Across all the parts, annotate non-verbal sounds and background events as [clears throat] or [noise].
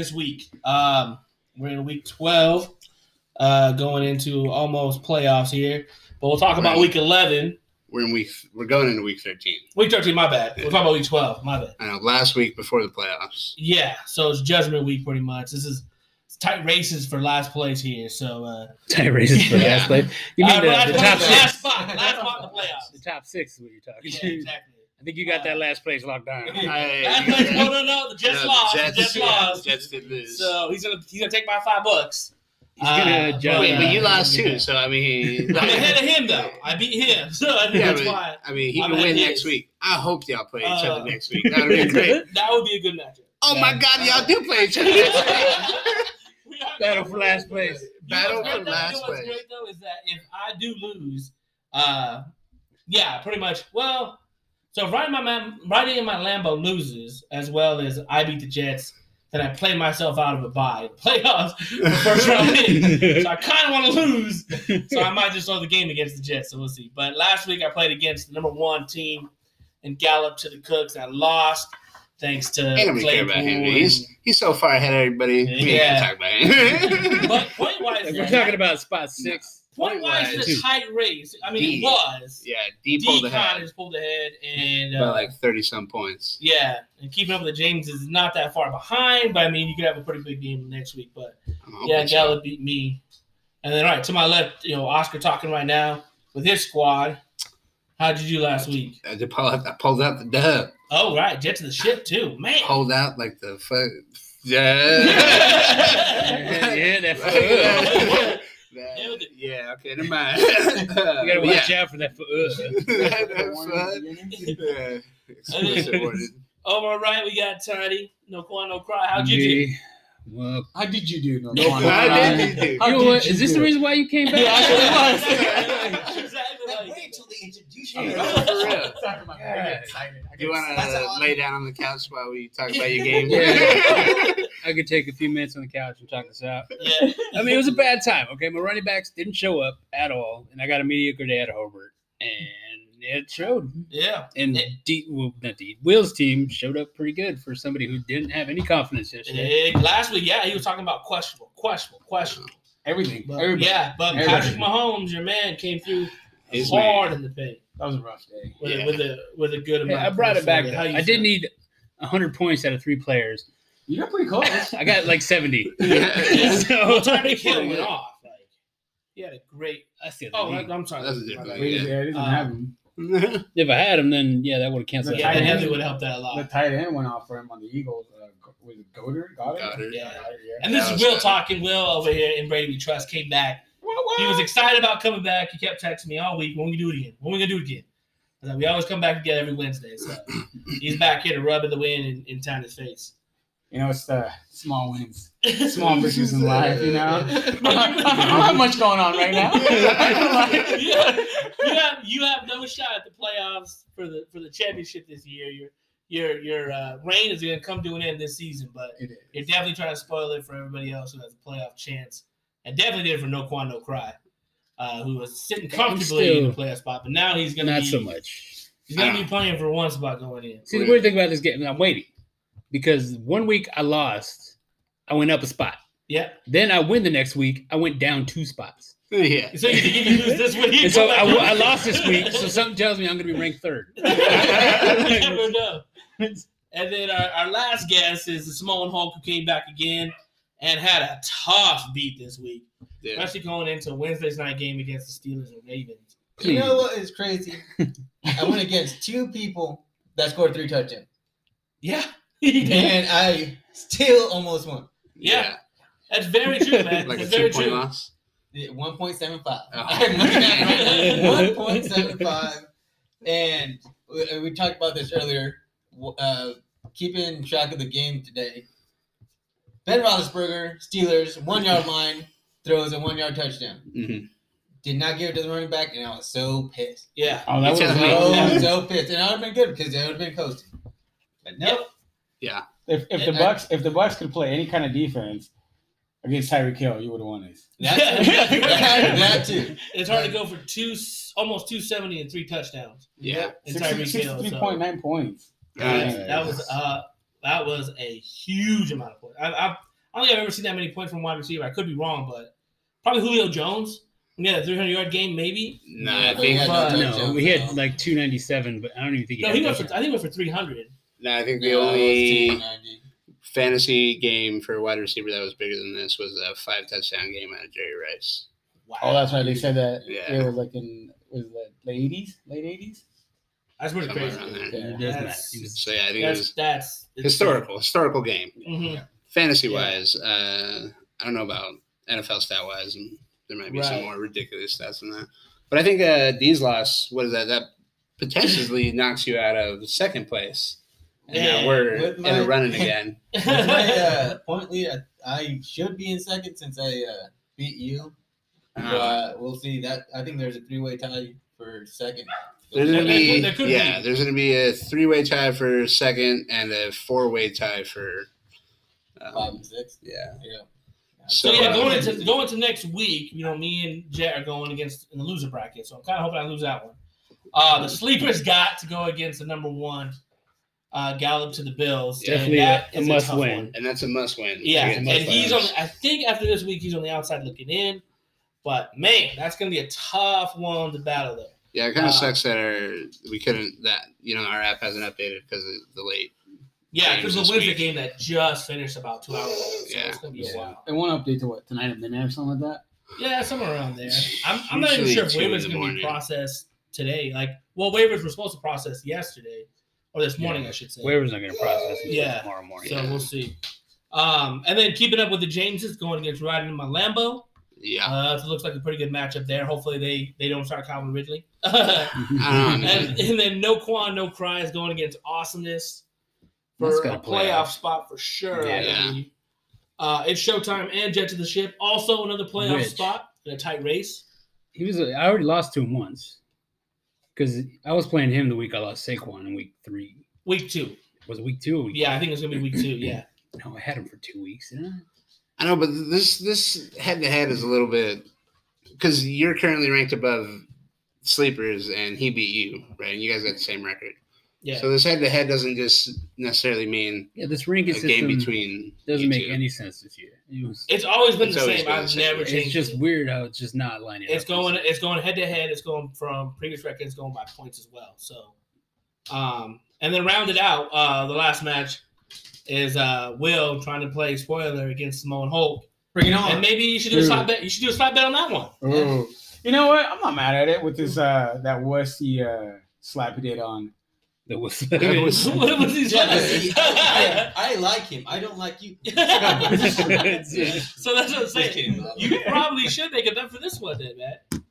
this week. Um, we're in week 12, uh, going into almost playoffs here. But we'll talk about Right. week 11. We're in week. We're going into week thirteen. Week 13, my bad. We're talk about week 12, my bad. I know. Last week before the playoffs. Yeah, so it's Judgment Week pretty much. This is tight races for last place here. So, uh, Tie races for Yeah. last place. You mean uh, the, last, the place- top last six? spot, last spot in the [laughs] playoffs. The top six is what you're talking. Yeah, exactly. I think you got that last place locked down. [laughs] Hey, Last place, no, no, no. The Jets No, lost. Jets, the Jets lost. Jets did lose. So he's gonna he's gonna take my five bucks. He's gonna Uh, judge. Wait, uh, but you lost too. So I mean, [laughs] I'm ahead of him though. I beat him, [laughs] so I think yeah, that's but, why I mean, he I'm can win of next his. week. I hope y'all play each Uh, other next week. That would be great. that would be a good matchup. Oh my God, y'all do play each other next week. Battle for last win. place. You know Battle for great, though? You last know what's great though is that if I do lose, uh, yeah, pretty much. Well, so if Riding my man, riding in my Lambo loses as well as I beat the Jets, then I play myself out of a bye [laughs] playoffs for first round win. So I kind of want to lose, so I might just throw the game against the Jets. So we'll see. But last week I played against the number one team and galloped to the Cooks. I lost thanks to Ain't nobody care about him. Claypool. He's he's so far ahead of everybody. We Yeah. ain't [laughs] talk about him. But point wise, we're talking about spot six. Point wise, it's a tight race. I mean, D. it was. yeah, D pulled D ahead has pulled ahead, and by uh, like thirty some points. yeah, and keeping up with the James is not that far behind. But I mean, you could have a pretty big game next week. But yeah, so. Beat me, and then all right to my left, you know, Oscar talking right now with his squad. How did you do last week? I just pulled out, I pulled out the dub. Oh right, jet to the ship too, man. Pulled out like the fuck. [laughs] Yeah. [laughs] [laughs] Yeah, that foot. That- yeah, okay, never mind. [laughs] You gotta watch yeah. out for that foot. That fuck. Yeah. Explicit warning. Over right, we got Tiny. No cry, no cry. How'd you do? Well, How did you do? No, No, come how did you do? How you know did Is this do? the reason why you came back? [laughs] Yeah, that's [laughs] exactly like Wait till they introduce Oh, you. for real. Sorry, my- I excited. Do you want to lay down on the couch while we talk about your game? Yeah. I could take a few minutes on the couch and talk this out. Yeah. [laughs] I mean, it was a bad time. Okay, my running backs didn't show up at all, and I got a mediocre day at Hobart, and it showed. Yeah. And D, well, not D, Will's team showed up pretty good for somebody who didn't have any confidence yesterday. Eh, Last week, yeah, he was talking about questionable, questionable, questionable. Everything. But, Everybody. yeah, but Everybody. Patrick Mahomes, your man, came through His hard man. in the paint That was a rough day. with, Yeah. a, with a with a good Hey, amount. I brought points it back. for you. though. How you I did feel? need 100 points out of three players. You got pretty close. [laughs] I got like 70. [laughs] Yeah. [laughs] so, Well, Tyreek Hill went off. Like he had a great. I still Oh, need- I- I'm sorry. That's a different bad. Wait, yeah. yeah, I didn't Uh, have him. if I had him, then yeah, that would have canceled. The Yeah, out. tight end- would have helped that a lot. The tight end went off for him on the Eagles. Uh, was it Goedert? Goedert? Goedert. Yeah. yeah. And this is was Will good. talking. Will over here in Brady We Trust came back. What, what? He was excited about coming back. He kept texting me all week. When we do it again? When we gonna do it again? I we always come back together every Wednesday. So [clears throat] he's back here to rub in the wind in, in Tiny's face. You know, it's the small wins, [laughs] small victories in life. You know, [laughs] I don't have much going on right now. [laughs] you, have, you have you have no shot at the playoffs for the for the championship this year. Your your your uh, reign is going to come to an end this season, but It is. you're definitely trying to spoil it for everybody else who has a playoff chance, and definitely did it for No Quan No Cry, uh, who was sitting comfortably in the playoff spot, but now he's going to Not be so much. he's going to be playing for one spot going in. See, the weird thing about this game, I'm waiting because one week I lost, I went up a spot. Yeah, Then I win the next week, I went down two spots. yeah. so you you lose this week? And so I, w- I lost this week, so something tells me I'm going to be ranked third. you [laughs] never know. And then our, our last guest is the Samoan Hulk who came back again and had a tough beat this week, Yeah. especially going into Wednesday's night game against the Steelers and Ravens. You know what is crazy? I went against two people that scored three touchdowns, Yeah, he did. [laughs] and I still almost won. Yeah. That's very true, man. [laughs] Like a That's two very point true. loss. One point seven five. Oh. [laughs] One point seven five, and we, we talked about this earlier. Uh, keeping track of the game today. Ben Roethlisberger, Steelers, one yard line, throws a one yard touchdown. Mhm. Did not give it to the running back, and I was so pissed. Yeah. Oh, that was You tell me. So, so pissed, and I would have been good because they would have been coasting. But nope. Yep. If, if the Bucks if the Bucks could play any kind of defense against Tyreek Hill, you would have won this. That, [laughs] that, that too. It's hard to go for two, almost 270 and three touchdowns. Yeah. And Tyreek Hill. Sixty-three so- point nine points. Yeah, Uh, that was uh That was a huge amount of points. I, I, I don't think I've ever seen that many points from wide receiver. I could be wrong, but probably Julio Jones. Yeah, a 300 yard game, maybe. Nah, I think yeah, Uh, no no, we had like 297, but I don't even think he No, had he went for. I think he went for 300. No, I think the No, it was only fantasy game for a wide receiver that was bigger than this was a five touchdown game out of Jerry Rice. Wow. Oh, that's right. They said that Yeah. it was like in was it the late eighties, late eighties. That's pretty Somewhere crazy. around. Yeah. It. That's- So yeah, I think it was that's it's- historical, historical game. Mhm. Fantasy wise, uh, I don't know about NFL stat wise, and there might be some more ridiculous stats than that. But I think uh, D's loss, what is that? That potentially knocks you out of second place. And Yeah, now we're with in my- a running [laughs] again. With my uh, point lead, I, I should be in second since I uh, beat you. Uh, But we'll see. That I think there's a three-way tie for second. there's gonna be there could yeah, be. there's gonna be a three way tie for second and a four way tie for Five um, and six. yeah. Yeah. So So, yeah, uh, going into going into next week, you know, me and Jet are going against in the loser bracket. So I'm kind of hoping I lose that one. Uh, the sleepers got to go against the number one, uh, Gallup to the Bills. and Definitely that a, a must tough win. one. And that's a must win. Yeah, It's and must he's on. I think after this week, he's on the outside looking in. But man, that's gonna be a tough one to battle there. Yeah, it kind Uh, of sucks that our we couldn't that you know our app hasn't updated because of the late. Yeah, because the this Wednesday week. game that just finished about two hours ago. So Yeah. it's gonna be a while. And one update to what tonight at midnight or something like that. Yeah, somewhere around there. I'm, I'm not even sure if waivers the going to be processed today. Like, well, waivers were supposed to process yesterday or this morning, I should say. Waivers not going to process until Yeah. tomorrow morning. so we'll see. Um, and then keeping up with the Jameses going against riding in my Lambo. Yeah, Uh, it looks like a pretty good matchup there. Hopefully they they don't start Calvin Ridley. [laughs] I don't know, man. and, and then no Quan, no cries going against awesomeness for That's a gotta play playoff spot for sure. I Yeah. Uh, it's Showtime and Jet to the Ship. Also another playoff Rich. spot in a tight race. He was. I already lost to him once because I was playing him the week I lost Saquon in week three. Week two. Was it week two? Or week Yeah, I think it was gonna be week two. Yeah. [clears throat] No, I had him for two weeks. Didn't I? I know, but this this head to head is a little bit because you're currently ranked above sleepers and he beat you, right? And you guys got the same record. Yeah. So this head to head doesn't just necessarily mean Yeah, this a ranking system game between doesn't you make two. any sense this year. It was, it's always been It's the always same. been the I've same. never it's changed. just it. weird how it's just not lining It's up. going. It's going head to head. It's going from previous record. It's going by points as well. So, um, and then rounded out. Uh, the last match is uh Will trying to play spoiler against Samoan Hulk, Bring it on. and maybe you should do a True. slot bet. You should do a slot bet on that one. Oh, you know what? I'm not mad at it with this uh that wussy uh slap he did on. That was, [laughs] That was- [laughs] what was he Yeah, see, I. I, I like him. I don't like you. [laughs] so that's what I'm saying. You probably should make it up for this one, then, man.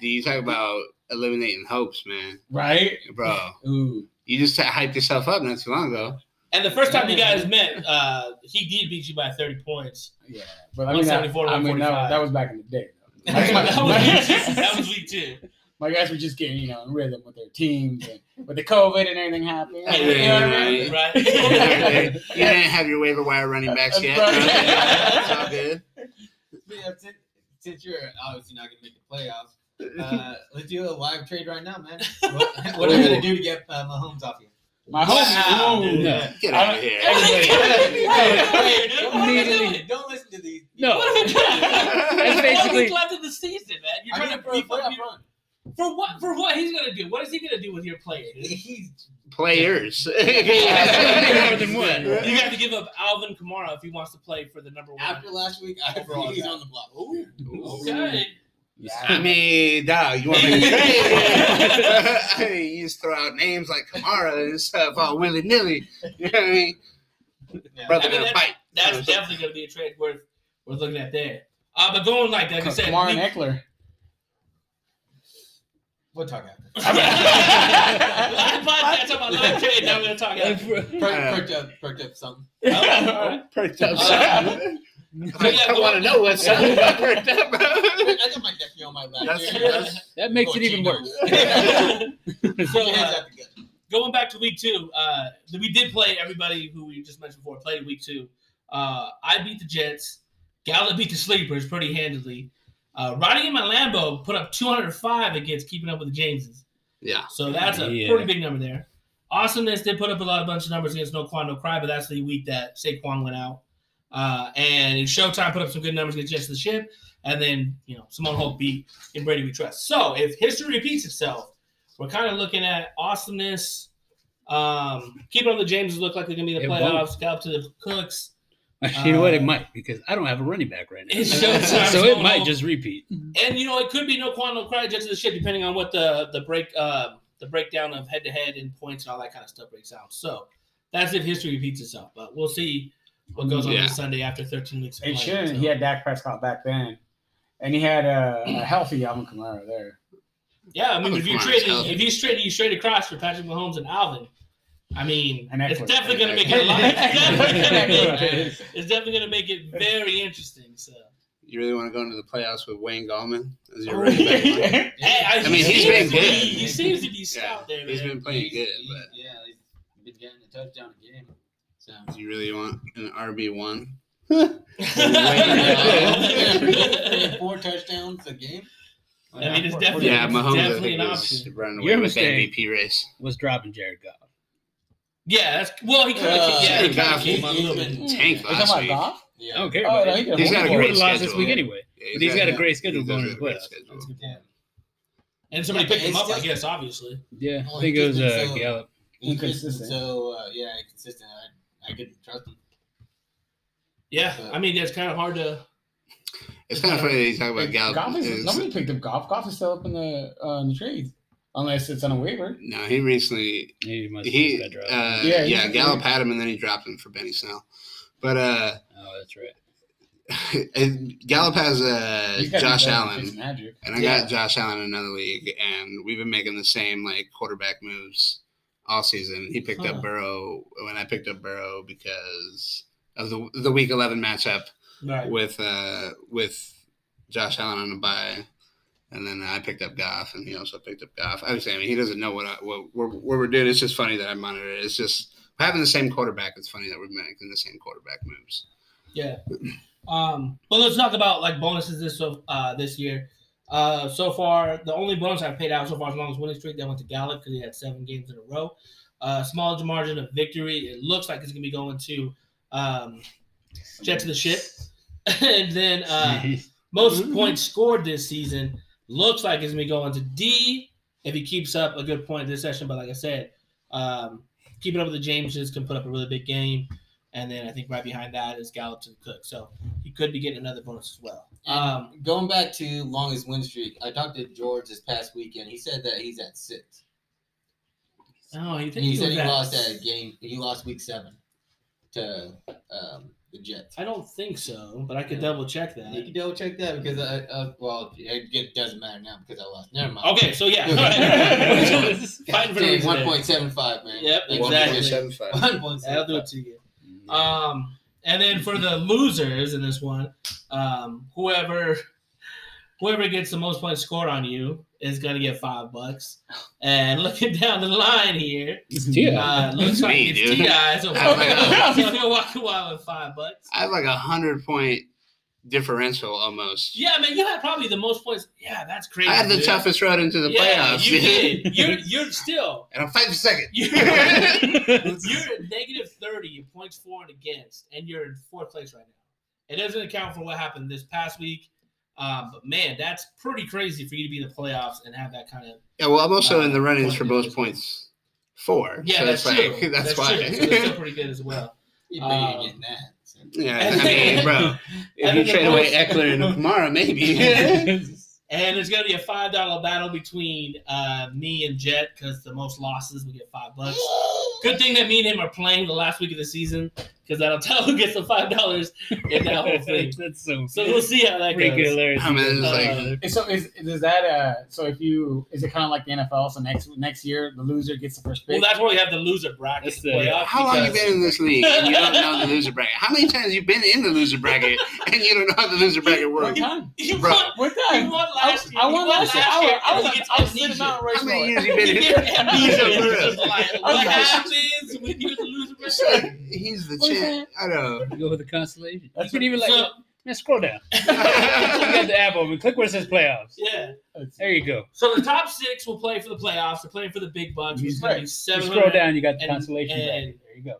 Do you talk about eliminating hopes, man, Right? bro? Ooh. You just hyped yourself up not too long ago. And the first time you guys met, uh, he did beat you by 30 points. Yeah. But I mean, that, 174 to I mean that, 145. that was back in the day. Though. that, was my- week two. that was week two. My guys were just getting, you know, in rhythm with their teams and with the COVID and everything happening. Hey, you know what I mean? right. Right? [laughs] you didn't have your waiver wire running backs yet. Right. it's all [laughs] good. Yeah, since, since you're obviously not going to make the playoffs, uh, let's do a live trade right now, man. What, [laughs] what are you going to do to get uh, Mahomes off you? My home. Wow. Ooh. No. Get out of here. Hey, hey, dude, Don't what are we listen- Don't listen to these. No. What are we doing? There's one basically- week left in the season, man. You're trying to for a beef up playoff your, run. For what? For what he's gonna do? What is he gonna do with your player? dude? [laughs] [laughs] He's Players. More than one. You have to give up Alvin Kamara if he wants to play for the number one. after last week. I think he's draft. on the block. Okay. I mean, dog, you want to make a trade? I mean, you just throw out names like Kamara and stuff all willy nilly. You know what I mean? Yeah. Brother I mean, gonna that- fight. That's definitely gonna be a trade worth worth looking at there. Uh, but going like that, like I said, Kamar we- and Ekeler. We'll talk after. live podcast about live trade. Now we're gonna talk. About Perk, perked up, perked up something. Perked up. Uh, son. [laughs] I, I want to know what's up about perked up. I got my nephew on my lap. That's- dude. That makes Oh, it even worse. [laughs] [laughs] so uh, out the gun. going back to week two, uh, we did play everybody who we just mentioned before played week two. Uh, I beat the Jets. Gallup beat the Sleepers pretty handily. Uh, riding in my Lambo put up 205 against keeping up with the Jameses. Yeah. So that's a Yeah. pretty big number there. Awesomeness did put up a lot of bunch of numbers against No Quan No Cry, but that's the week that Saquon went out. Uh, and Showtime put up some good numbers against Jets the Ship, and then you know Samoan Hulk beat in Brady We Trust. So if history repeats itself, we're kind of looking at awesomeness. Um, keeping up the Jameses look like they're gonna be in the It playoffs. Got up to the Cooks. [laughs] you know what? It Uh, might because I don't have a running back right now. It's [laughs] Showtime. so it might just repeat. And you know, it could be no quantum, no cry, Jets of the ship, depending on what the the break uh the breakdown of head to head and points and all that kind of stuff breaks out. So that's if history repeats itself. But we'll see what goes on Yeah. this Sunday after 13 weeks. of It playing. shouldn't. So- He had Dak Prescott back then, and he had a, a healthy Alvin Kamara there. yeah, I mean, Alvin if you Kamara's trade if you straight you straight across for Patrick Mahomes and Alvin, I mean, it's definitely going to make it a lot. It's definitely gonna make- [laughs] it's definitely going to make it very interesting. So, You really want to go into the playoffs with Wayne Gallman as your Oh, running back? [laughs] hey, I, I mean, he's been good. He seems to be Yeah, stout there, he's man. been playing He's- good, he- but yeah, he's been getting a touchdown a game. So do you really want an RB one? [laughs] four touchdowns a game. I mean, it's definitely, Yeah, it's Mahomes I definitely an option. running Your away with the. MVP race. Was dropping Jared Goff. Yeah, that's well. He kind of Uh, yeah, he kind of came on a little bit. Tanked Are you last talking week. about Yeah. I don't care. Oh, about no, it. he got a He's whole got a He bunch. would great have lost this schedule. week anyway. Yeah, But he's got a great schedule going have to a the great playoffs. schedule. That's a good point. And somebody Yeah, picked him up, I guess, obviously. Yeah, I think it was just uh, so- Gallup. He's just Inconsistent. So uh, yeah, inconsistent. I, I couldn't trust him. Yeah, I mean, it's kind of hard to. It's kind of funny that you talk about Gallup. Goff is, It's- nobody picked up Goff. Goff is still up in the uh, in the trades, unless it's on a waiver. No, he recently He must have he just got uh, dropped. Yeah, yeah, Gallup had him and then he dropped him for Benny Snell. But uh oh, that's right. [laughs] and Gallup has uh Josh Allen. Fitzmagic. And I Yeah. got Josh Allen in another league, and we've been making the same like quarterback moves all season. He picked Huh. up Burrow when I picked up Burrow because of the the week eleven matchup Right. with uh with Josh Allen on a bye, and then I picked up Goff, and he also picked up Goff. Obviously, I mean he doesn't know what I, what we're, what we're doing. It's just funny that I monitor it. It's just having the same quarterback. It's funny that we're making the same quarterback moves. Yeah. Um, but let's talk about like bonuses this so uh this year. Uh, so far, the only bonus I've paid out so far as long as winning streak that went to Gallup because he had seven games in a row. Uh, small margin of victory. It looks like it's gonna be going to um, Jet to the ship, [laughs] and then uh, [laughs] most points scored this season looks like it's gonna be going to D if he keeps up a good point this session. But like I said, um, keeping up with the Jameses can put up a really big game, and then I think right behind that is Gallup and Cook. So he could be getting another bonus as well. Um, Going back to longest win streak, I talked to George this past weekend. He said that he's at six. oh, you think He said he at- lost that game. He lost week seven to um, the Jets. I don't think so, but I could double check that. You can double check that because I, uh, well, it, doesn't matter now because I lost. Never mind. Okay, so yeah, [laughs] for one point seven five, man. Yep, exactly. what it is. 1.75. One point That'll do it to you. Um, and then for the losers in this one, um, whoever whoever gets the most points scored on you is gonna get five bucks. And [laughs] looking down the line here, It's Tia. uh, looks It's like me, it's dude. Ti. So, [laughs] [laughs] so he'll walk away with five bucks. I have like a hundred point differential almost. Yeah, man, you had probably the most points. Yeah, that's crazy. I had the dude. toughest road into the Yeah, playoffs. you did. You're you're still and I'm fighting second. you're, you're negative thirty in points for and against, and you're in fourth place right now. It doesn't account for what happened this past week. Um, but man, that's pretty crazy for you to be in the playoffs and have that kind of Yeah, well, I'm also Uh, in the run-ins for difference. most points four. yeah. so that's it's true. like [laughs] that's, that's why. true. So they're still [laughs] pretty good as well. You know you're Um, getting that. so. yeah, And I mean, bro, if you trade away most- Ekeler and [laughs] Kamara, maybe. And there's gonna be a five dollar battle between uh, me and Jet because the most losses we get five bucks. Good thing that me and him are playing the last week of the season because that'll [laughs] tell who gets the five dollars in that whole [laughs] thing. That's so. So we'll see how that freaking goes. hilarious. I mean, it's like Uh, So is is that uh so if you is it kind of like the NFL? So next next year the loser gets the first pick. well, that's where we have the loser bracket the- play off. how long you been in this league and you don't know the loser bracket? How many times you been in the loser bracket and you don't know how the loser bracket One works? time. [laughs] You Bro. won, One you won I, last year. I You won last year. I was, I was, he gets I was sitting amnesia. on a race How many years you been in? You get amnesia. For real. It's just like, what happens when you're the loser bracket? He's the What is champ. I know. Go with the constellation. You can even like. So, Now scroll down. [laughs] you got the app open. Click where it says playoffs. Yeah. There you go. So the top six will play for the playoffs. They're playing for the big bucks. Which is going You seven scroll down, you got the and- consolation and- bracket. There you go.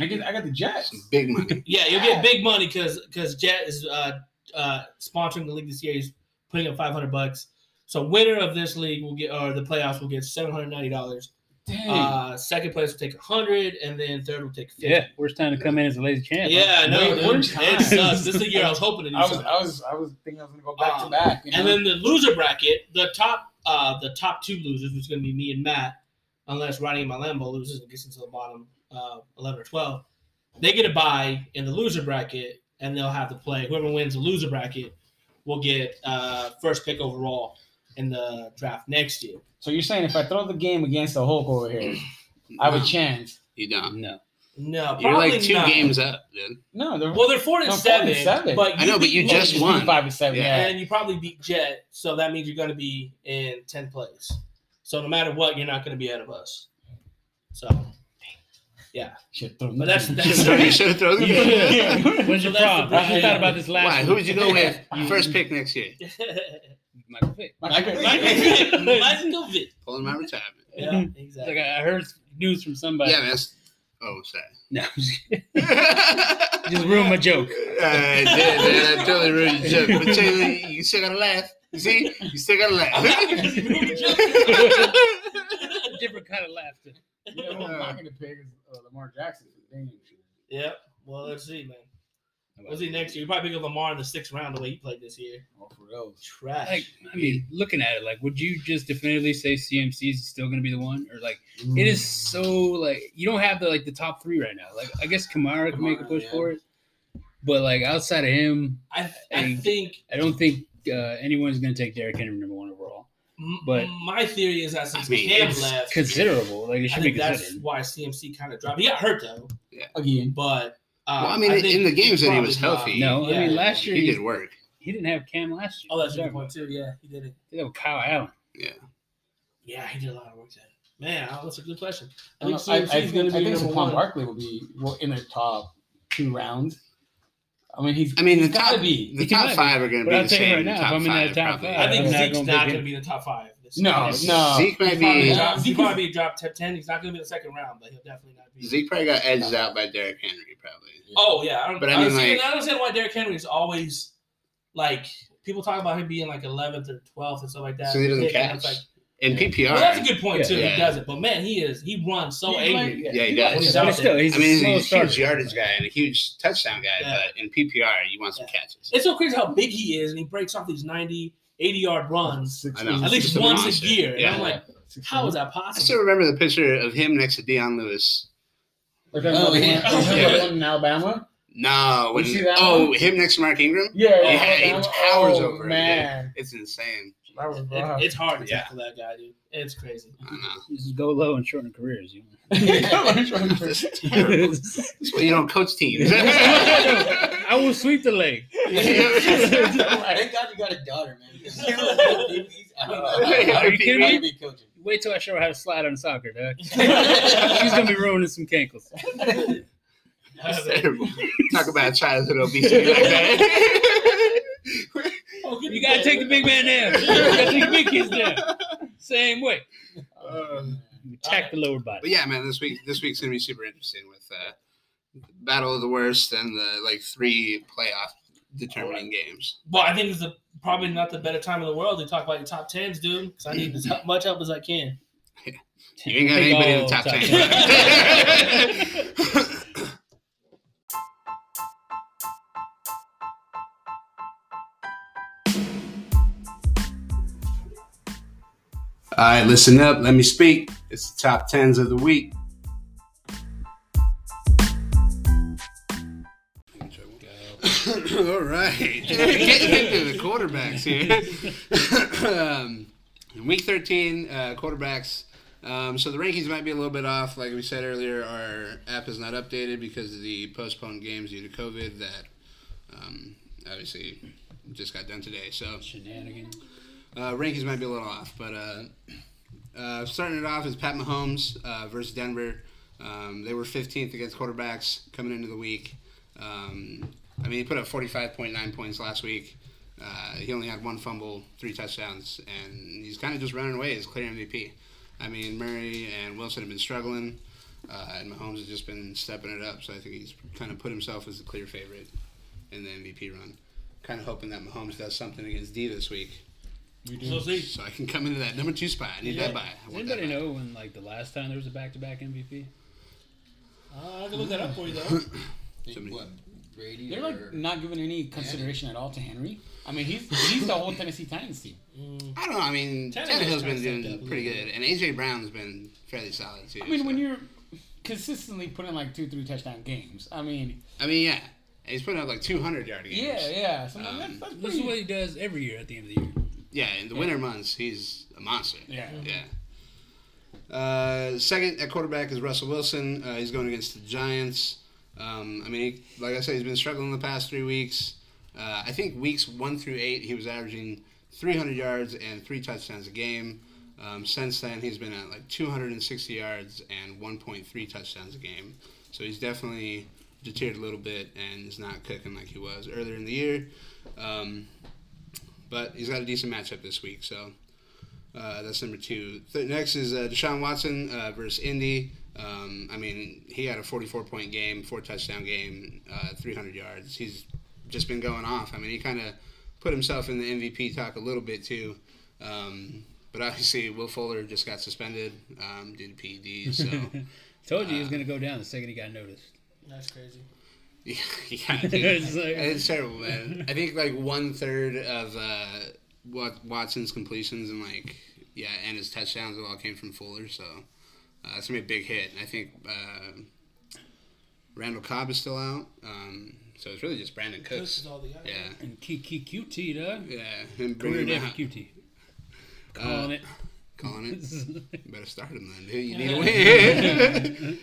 I get, I got the Jets. Big money. Yeah, you'll get big money because because Jet is uh, uh, sponsoring the league this year. He's putting up five hundred bucks. So winner of this league will get or the playoffs will get seven hundred ninety dollars. Dang. Uh, second place will take hundred, and then third will take fifty. Yeah, worst time to come in as a lazy champ. Yeah, I know. Wait, dude. It time? sucks. This is the year I was hoping to do I was, something. I was, I was thinking I was gonna go back to Um, back. you And then the loser bracket, the top uh the top two losers, which is going to be me and Matt, unless Ronnie and my Lambo loses and gets into the bottom uh, eleven or twelve, they get a bye in the loser bracket, and they'll have to play. Whoever wins the loser bracket will get uh first pick overall in the draft next year. so you're saying if I throw the game against the Hulk over here, I have a chance? You don't. No. No, probably You're like two not. games up, dude. No, they're Well, they're four and No, four seven, and seven. but I know, but you just Logan, won. five and seven. Yeah. Yeah. and you probably beat Jet, so that means you're going to be in tenth place. So no matter what, you're not going to be ahead of us. So Shit, throw But that's- that's- So [laughs] you should have [laughs] thrown the [laughs] game. Yeah. What's your So that's problem? the I just thought about this last Why? week. Who would you go with first pick next year? Michael Vick. Michael [laughs] Vick. Michael Vick. Pulling my retirement. Yeah, exactly. like I heard news from somebody. Yeah, man. that's- Oh, sorry. No, just [laughs] just ruined my joke. I did, man. I totally ruined your joke. But Taylor, you still gotta laugh. You see? You still gotta laugh. [laughs] Different kind of laughter. Yeah, well, I'm not gonna pick is uh, Lamar Jackson. Dang. Yep. Well, let's see, man. We'll see next year. You probably pick up Lamar in the sixth round the way he played this year. Oh, for real. Trash. Like, I mean, looking at it, like, would you just definitively say CMC is still going to be the one, or like, it is so like you don't have the like the top three right now. Like, I guess Kamara can make a push yeah. for it, but like outside of him, I, I and- think I don't think uh, anyone's going to take Derrick Henry number one overall. but But- my theory is that since I mean, Cam it's left, Considerable, like it I should be think that's why CMC kind of dropped. He got hurt though, Yeah. Again. but uh, Well, I mean, think in the games that he was dropped. healthy, No, I mean yeah. last year he he, did work. he didn't have Cam last year. Oh, that's a good point too. Yeah, he did it. He did that with Kyle Allen. Yeah. Yeah, he did a lot of work there. Man, that's a good question. I I, think don't know, I, I think, going I to be think Saquon. Barkley will be well, in the top two rounds. I mean, he's. I mean, the top, be. the top be. five are going to be the same. right now, top I'm in that five, top five, I think I'm not Zeke's not going to be in the top five. this No, year. no. Zeke might He'll probably, be. drop, Zeke probably be drop top ten. He's not going to be in the second round, but he'll definitely not be. Zeke probably got edged out by Derrick Henry, probably. Oh yeah, I don't. But I I, mean, understand, like- I understand why Derrick Henry is always like people talk about him being like 11th or 12th and stuff like that. So he doesn't And catch. Like, In PPR, well, that's a good point Yeah. too. Yeah. He doesn't, but man, he is. He runs so Yeah, angry. Yeah, he he does. When he's But still, he's I mean, a he's a starter. huge yardage guy and a huge touchdown guy, Yeah. but in PPR, you want some Yeah. catches. It's so crazy how big he is, and he breaks off these 90, 80 yard runs at least He's once a year. And Yeah. I'm like, how is that possible? I still remember the picture of him next to Dion Lewis. Like that Oh, one- yeah. that one in Alabama. No, when, You see that oh, one? him next to Mark Ingram. Yeah, Yeah, he oh, towers oh, over him, Man, It's insane. that was It- it's hard to Yeah. tackle that guy, dude. It's crazy. I know. Just go low and shorten careers. You [laughs] That's [laughs] terrible. know? That's why you don't coach teams. [laughs] I will sweep the leg. Thank God you got a daughter, man. because he's- I don't know. Are you kidding me? Wait till I show her how to slide on soccer, dog. She's gonna be ruining some cankles. That's terrible. Talk about childhood obesity like [laughs] that. You gotta take the big man down. You gotta take the big kids down. Same way. You attack the lower body. But yeah, man, this week this week's gonna be super interesting with uh, battle of the worst and the like three playoff determining games. Well, I think it's the, probably not the better time in the world to talk about your top tens, dude. Because I need as [laughs] much help as I can. You ain't got anybody in the top top ten. [laughs] All right, listen up. Let me speak. It's the top tens of the week. All right. [laughs] Getting into the quarterbacks here. um, in week 13, uh, quarterbacks. Um, so the rankings might be a little bit off. Like we said earlier, our app is not updated because of the postponed games due to COVID that um, obviously just got done today. So Shenanigans. Uh, rankings might be a little off, but uh, uh, starting it off is Pat Mahomes uh, versus Denver. Um, they were 15th against quarterbacks coming into the week. Um, I mean, he put up 45.9 points last week. Uh, he only had one fumble, three touchdowns, and he's kind of just running away as clear MVP. I mean, Murray and Wilson have been struggling, and Mahomes has just been stepping it up. So I think he's kind of put himself as the clear favorite in the MVP run. Kind of hoping that Mahomes does something against D this week, So see. so I can come into that number two spot. I need Yeah. that bye. I Does want that anybody bye. know when like the last time there was a back-to-back MVP? Uh, I can look that up for you though. [coughs] Somebody- what Brady? They're like not giving any consideration at all to Henry. I mean, he's [laughs] he's the whole Tennessee Titans team. Mm, I don't know. I mean, Tannehill's Tannehill's kinda been doing pretty good, and AJ Brown's been fairly solid too. I mean, so. when you're consistently putting like two, three touchdown games, I mean, I mean, yeah, he's putting up like 200 yard games. yeah, yeah. So Um, that's, that's This is what he does every year at the end of the year. Yeah, in the winter months, he's a monster. yeah. Yeah. Uh, second at quarterback is Russell Wilson. Uh, he's going against the Giants. Um, I mean, he, like I said, he's been struggling the past three weeks. Uh, I think weeks one through eight, he was averaging 300 yards and three touchdowns a game. Um, since then, he's been at like 260 yards and 1.3 touchdowns a game. So he's definitely deterred a little bit and is not cooking like he was earlier in the year. Um, but he's got a decent matchup this week, so uh, that's number two. Th- next is uh, Deshaun Watson uh, versus Indy. Um, I mean, he had a 44 point game, four touchdown game, uh, 300 yards. He's just been going off. I mean, he kind of put himself in the MVP talk a little bit too. Um, but obviously, Will Fuller just got suspended um, due to PEDs. So [laughs] Told you he was Uh, going to go down the second he got noticed. that's crazy. [laughs] yeah, [laughs] yeah. It's like- it's terrible, man. I think like one third of uh, what Watson's completions and like yeah, and his touchdowns all came from Fuller. So uh, that's gonna be a big hit. And I think uh, Randall Cobb is still out. Um, so it's really just Brandin This Cooks. is all the Yeah, and Keke Coutee, dog. yeah, him Career bringing day him for out, QT. Uh, Calling it. calling it. [laughs] You better start him then. dude. You need to win.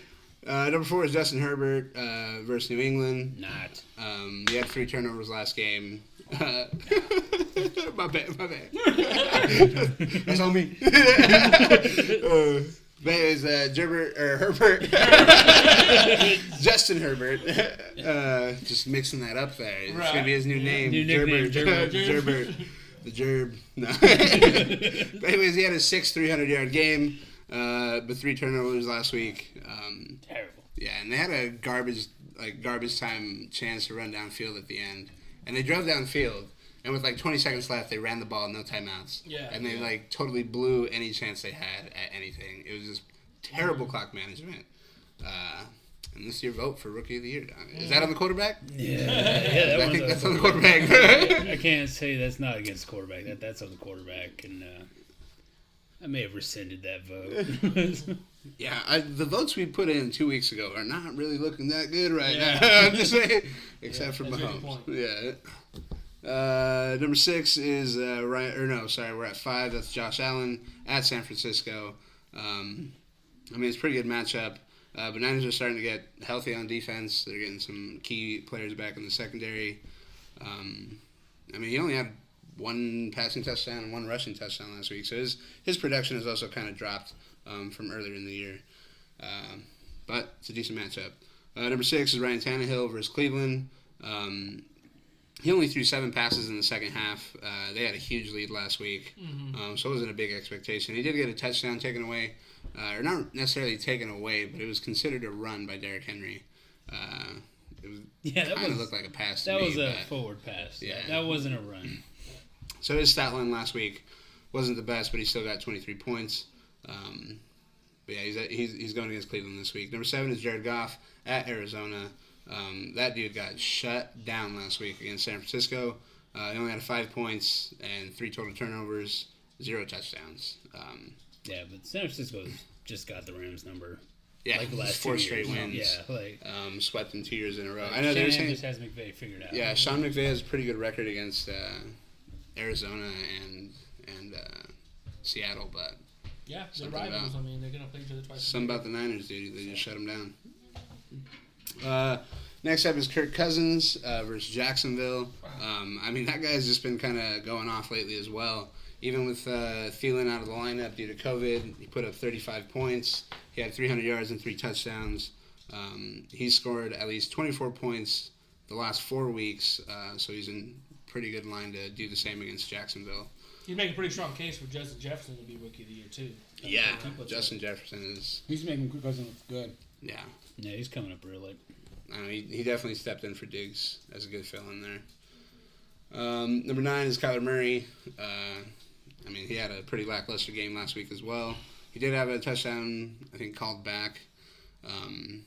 Uh, number four is Justin Herbert uh, versus New England. Not. Um, he had three turnovers last game. Uh, [laughs] my bad, my bad. [laughs] That's on me. [laughs] uh, but it was uh, Gerbert, or Herbert. Justin Herbert. Uh, just mixing that up there. It's going to be his new name. New nickname, Gerbert. Gerbert. Gerbert. The Gerb. No. but anyways, he had a six 300 yard game, uh, but three turnovers last week. Um, Terrible. yeah, and they had a garbage like garbage time chance to run downfield at the end, and they drove downfield, and with like 20 seconds left, they ran the ball, no timeouts. Yeah, and they yeah. like totally blew any chance they had at anything. It was just terrible clock management. Uh, and this is your vote for rookie of the year. Don. Is that on the quarterback? Yeah, yeah, that I think that's on on the the quarterback. quarterback. [laughs] I can't say that's not against the quarterback. That that's on the quarterback, and uh, I may have rescinded that vote. [laughs] yeah, I, the votes we put in two weeks ago are not really looking that good right Yeah. now. [laughs] I'm just saying, [laughs] except Yeah, for Mahomes. Yeah. Uh, number six is uh, Ryan, or no, sorry, we're at five. That's Josh Allen at San Francisco. Um, I mean, it's a pretty good matchup. Uh, but Niners are starting to get healthy on defense. They're getting some key players back in the secondary. Um, I mean, he only had one passing touchdown and one rushing touchdown last week, so his his production has also kind of dropped um, from earlier in the year. Um, but it's a decent matchup. Uh, number six is Ryan Tannehill versus Cleveland. Um, he only threw seven passes in the second half. Uh, they had a huge lead last week, Mm-hmm. um, so it wasn't a big expectation. He did get a touchdown taken away, uh, or not necessarily taken away, but it was considered a run by Derrick Henry. Uh, it was yeah, that kind of was looked like a pass. To that me, was a forward pass. Yeah. That wasn't a run. [clears throat] So his stat line last week wasn't the best, but he still got 23 points. Um, but yeah, he's, he's he's going against Cleveland this week. Number seven is Jared Goff at Arizona. Um, that dude got shut down last week against San Francisco. Uh, he only had five points and three total turnovers, zero touchdowns. Um, Yeah, but San Francisco's just got the Rams number. yeah, like the last four straight years. wins. Yeah, like Um, swept them two years in a row. I know Shanahan saying just has McVay figured out. Yeah, Sean McVay has a pretty good record against uh, Arizona and and uh, Seattle, but Yeah, they're rivals. about- I mean, they're gonna play each other twice. something about the Niners, dude. They just shut them down. Uh, next up is Kirk Cousins uh, versus Jacksonville. Um, I mean, that guy's just been kind of going off lately as well. Even with uh, Thielen out of the lineup due to COVID, he put up 35 points. He had 300 yards and three touchdowns. Um, he scored at least 24 points the last four weeks, uh, so he's in pretty good line to do the same against Jacksonville. He's making a pretty strong case for Justin Jefferson to be rookie of the year too. Yeah, He puts Justin Jefferson is He's making Kirk Cousins look good. yeah. Yeah, he's coming up real late. I know, he, he definitely stepped in for Diggs as a good fill in there. Um, number nine is Kyler Murray. Uh, I mean, he had a pretty lackluster game last week as well. He did have a touchdown, I think, called back um,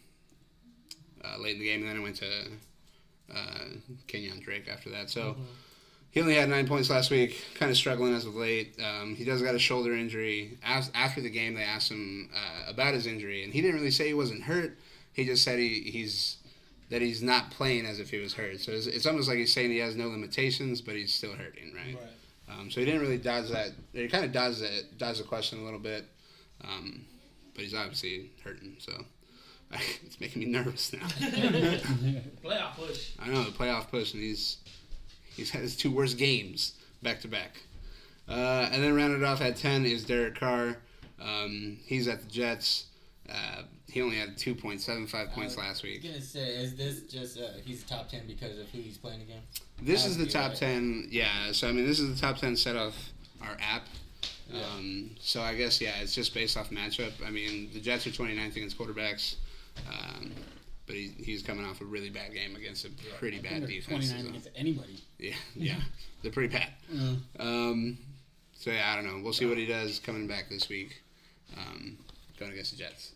uh, late in the game, and then it went to uh, Kenyan Drake after that. So he only had nine points last week, kind of struggling as of late. Um, he does got a shoulder injury. As, after the game, they asked him uh, about his injury, and he didn't really say he wasn't hurt. He just said he, he's that he's not playing as if he was hurt. So it's, it's almost like he's saying he has no limitations, but he's still hurting, right? Right. Um, so he didn't really dodge that. He kind of dodged that, dodged the question a little bit, um, but he's obviously hurting. So [laughs] it's making me nervous now. [laughs] Playoff push. I know the playoff push, and he's he's had his two worst games back to back. Uh, and then rounded off at ten is Derek Carr. Um, he's at the Jets. Uh, he only had two point seven five points last I was week. gonna say, is this just uh, he's top ten because of who he's playing against? This is the top right. ten. Yeah, so I mean, this is the top ten set off our app. Yeah. Um, so I guess yeah, it's just based off matchup. I mean, the Jets are 29th against quarterbacks, um, but he, he's coming off a really bad game against a pretty bad think defense. 29 so- against anybody. Yeah, [laughs] yeah, they're pretty bad. Um, so yeah, I don't know. We'll see what he does coming back this week. Um, going against the Jets.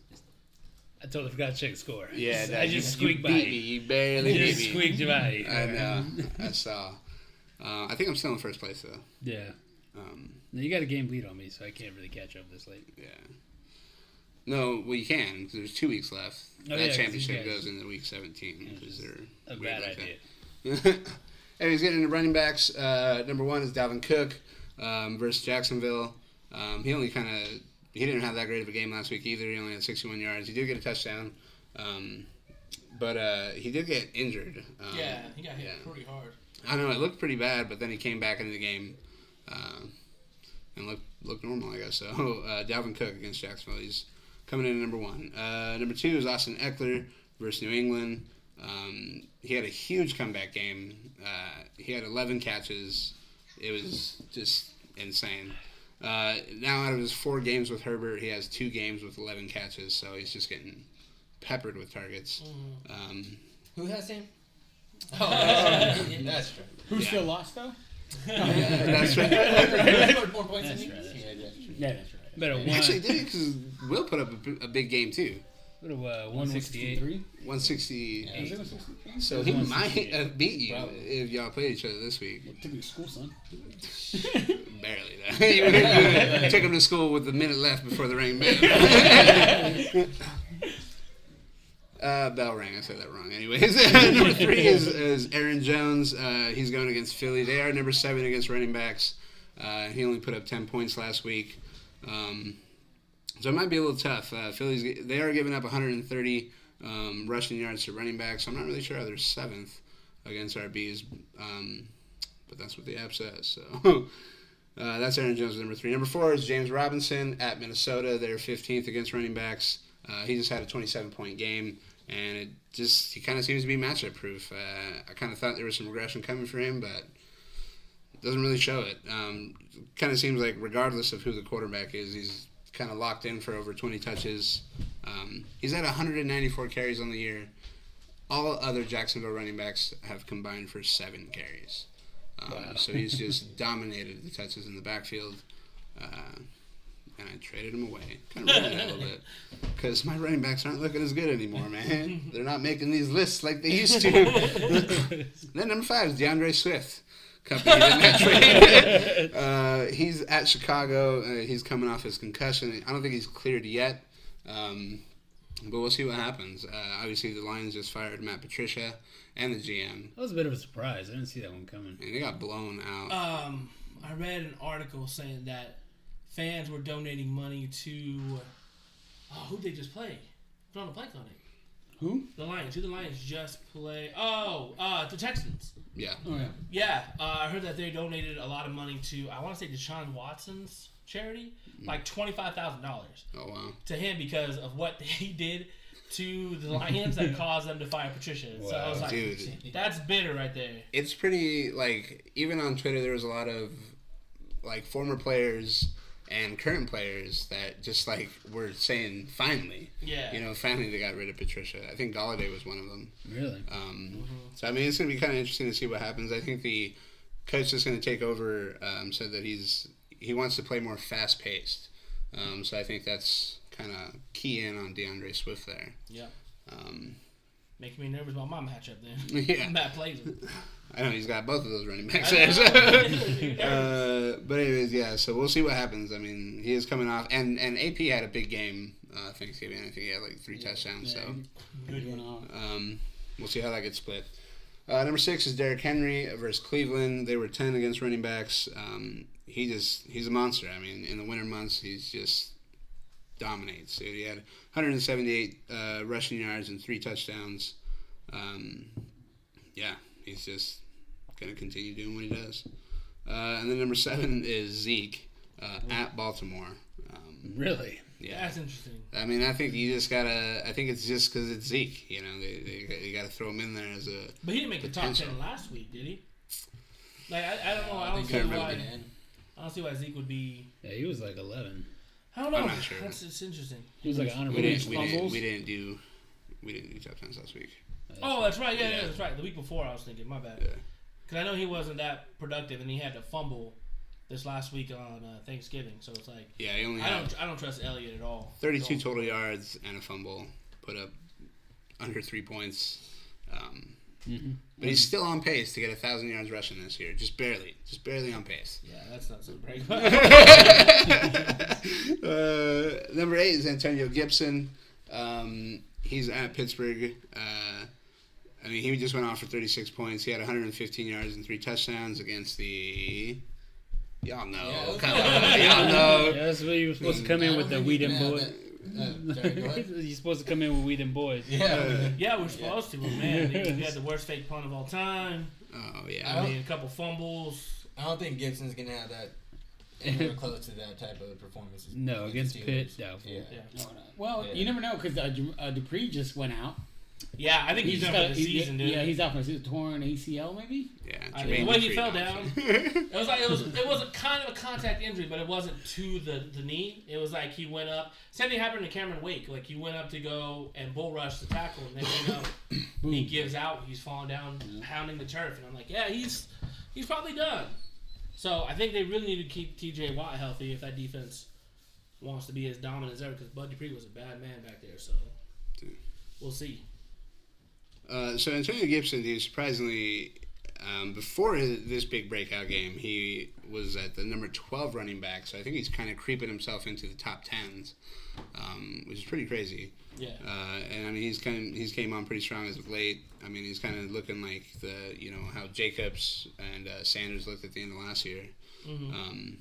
I totally forgot to check the score. Yeah, I that- just you, squeaked you by. beat me. You barely Just beat me. squeaked by. I know. I saw. Uh, I think I'm still in first place though. Yeah. Um, No, you got a game lead on me, so I can't really catch up this late. yeah. No, well you can because there's two weeks left. Oh, that yeah, 'cause championship goes into week 17 Yeah, because they're A bad like idea. [laughs] Anyways, getting into running backs. Uh, number one is Dalvin Cook um, versus Jacksonville. Um, he only kind of he didn't have that great of a game last week either. He only had 61 yards. He did get a touchdown, um, but uh, he did get injured. Um, Yeah, he got hit yeah. pretty hard. I know it looked pretty bad, but then he came back into the game uh, and looked looked normal, I guess. So [laughs] uh, Dalvin Cook against Jacksonville, he's coming in at number one. Uh, number two is Austin Ekeler versus New England. Um, he had a huge comeback game. Uh, he had 11 catches. It was just insane. Uh, now out of his four games with Herbert, he has two games with 11 catches, so he's just getting peppered with targets. Um, Who has him? [laughs] Oh, that's true. [laughs] That's true. Who Yeah. still lost though? that's right. [laughs] More points That's than you? Yeah, that's true. Yeah, that's right. Better one. Actually, did it because Will put up a big game too. Better uh, 168. 160. Yeah. Was it 163? So he might have beat you Probably. if y'all played each other this week. It took me to school, son. Barely, though. you would have took him to school with a minute left before the ring [laughs] bell. uh, bell rang. I said that wrong. Anyways, [laughs] number three is, is Aaron Jones. Uh, he's going against Philly. They are number seven against running backs. Uh, he only put up 10 points last week. Um, so it might be a little tough. Uh, Phillies they are giving up 130 um, rushing yards to running backs. So I'm not really sure how they're seventh against RBs, um, but that's what the app says. So [laughs] uh, that's Aaron Jones number three. Number four is James Robinson at Minnesota. They're 15th against running backs. Uh, he just had a 27 point game, and it just he kind of seems to be matchup proof. Uh, I kind of thought there was some regression coming for him, but doesn't really show it. Um, kind of seems like regardless of who the quarterback is, he's kind of locked in for over 20 touches. Um, he's at 194 carries on the year. All other Jacksonville running backs have combined for seven carries. Um, So he's just [laughs] dominated the touches in the backfield. Uh, and I traded him away. Kind of that a little bit. [laughs] Because my running backs aren't looking as good anymore, man. [laughs] They're not making these lists like they used to. then number five is D'Andre Swift. Company in that [laughs] trade. uh, he's at Chicago. Uh, he's coming off his concussion. I don't think he's cleared yet. Um, but we'll see what happens. Uh, obviously, the Lions just fired Matt Patricia and the GM, That was a bit of a surprise. I didn't see that one coming. and they got blown out. Um, I read an article saying that fans were donating money to. Oh, who they just play? Drawing a blank on it. Who? The Lions. Who the Lions just play? Oh, uh, the Texans. yeah. Oh yeah. Yeah, uh, I heard that they donated a lot of money to. I want to say Deshaun Watson's charity, like twenty five thousand dollars Oh wow. to him because of what [laughs] he did to the Lions that [laughs] caused them to fire Patricia. So I was Wow. like, Dude, that's bitter right there. it's pretty like even on Twitter there was a lot of like former players and current players that just like were saying finally, Yeah. you know, finally they got rid of Patricia. I think Golladay was one of them. Really? Um, So I mean, it's going to be kind of interesting to see what happens. I think the coach that's going to take over um, said that he's he wants to play more fast paced. Um, so I think that's kind of key in on D'Andre Swift there. Yeah. Um, Making me nervous about my matchup then. [laughs] yeah, [laughs] Matt plays him. [laughs] I know he's got both of those running backs. There. know. [laughs] [laughs] uh, but anyways, yeah. So we'll see what happens. I mean, he is coming off, and and AP had a big game uh, Thanksgiving. I think he had like three touchdowns. So. Good one off. Um, we'll see how that gets split. Uh, number six is Derrick Henry versus Cleveland. They were ten against running backs. Um, he just he's a monster. I mean, in the winter months, he's just dominates. So he had 178 uh, rushing yards and three touchdowns. Um, yeah, he's just gonna continue doing what he does. Uh, and then number seven is Zeke uh, at Baltimore. Um, Really? yeah, That's interesting. I mean, I think you just gotta. I think it's just because it's Zeke. You know, they, they you gotta throw him in there as a. But he didn't make the top ten last week, did he? Like I, I don't know. I don't see why. really. I don't see why Zeke would be. Yeah, he was like 11. I don't know. I'm not sure. That's it's interesting. He was like an honorable We didn't. We didn't. We didn't do. We didn't do top tens last week. Oh, that's right. Yeah, yeah, Yeah. that's right. The week before, I was thinking. My bad. Yeah. Because I know he wasn't that productive, and he had to fumble this last week on uh, Thanksgiving. So it's like Yeah, he only I don't. I don't trust Elliott at all. 32 Don't. total yards and a fumble. Put up under three points. Um, Mhm. But he's still on pace to get a thousand yards rushing this year. Just barely. Just barely on pace. Yeah, that's not so great. [laughs] uh, number eight is Antonio Gibson. Um, he's at Pittsburgh. Uh, I mean, he just went off for 36 points. He had 115 yards and three touchdowns against the. Y'all know. Yeah, let's Come on, y'all know. Yeah, that's what you were [laughs] supposed to come in with the weed and can boy. Uh, sorry. You're supposed to come in with weed and boys. Yeah. yeah, we're supposed to, but man, he had the worst fake punt of all time. Oh yeah, I yeah. mean, a couple fumbles. I don't think Gibson's gonna have that anywhere [laughs] close to that type of performance. No, against the Pitt, Steelers. doubtful. Yeah. Yeah, No, no. Well, Yeah. you never know because uh, uh, Dupree just went out. Yeah. I think he's, done for the season, dude. Yeah, he's out for the season. Torn ACL, maybe. Yeah. I mean, the way he fell down. It was like it was [laughs] it was a kind of a contact injury, but it wasn't to the, the knee. It was like he went up. Same thing happened to Cameron Wake. Like he went up to go and bull rush the tackle, and then you know [coughs] he gives out. He's falling down, pounding the turf, and I'm like, yeah, he's he's probably done. So I think they really need to keep T.J. Watt healthy if that defense wants to be as dominant as ever. Because Bud Dupree was a bad man back there, so we'll see. Uh, so Antonio Gibson, surprisingly, um, before his, this big breakout game, he was at the number 12 running back. So I think he's kind of creeping himself into the top tens, um, which is pretty crazy. Yeah, Uh, and I mean, he's kind of, he's came on pretty strong as of late. I mean, he's kind of looking like the you know how Jacobs and uh, Sanders looked at the end of last year. Mm-hmm. Um,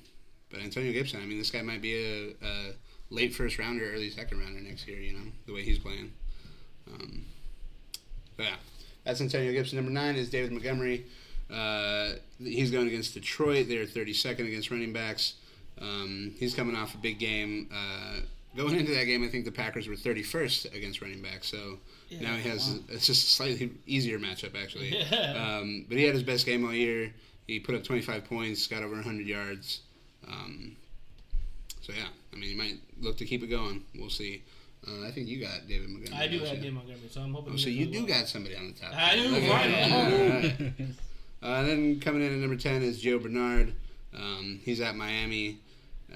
but Antonio Gibson, I mean, this guy might be a, a late first rounder, early second rounder next year. You know the way he's playing. Um, but yeah, that's Antonio Gibson. Number nine is David Montgomery. Uh, he's going against Detroit. They're 32nd against running backs. Um, he's coming off a big game. Uh, going into that game, I think the Packers were 31st against running backs. So now he has it's just a slightly easier matchup actually. Yeah. Um, but he had his best game all year. He put up 25 points, got over 100 yards. Um, so yeah, I mean, he might look to keep it going. We'll see. Uh, I think you got David Montgomery. I do don't have? David Montgomery, so I'm hoping. Oh, so you do well. got somebody on the top. I do, Okay. right. All right. [laughs] Uh, then coming in at number 10 is Gio Bernard. Um, he's at Miami.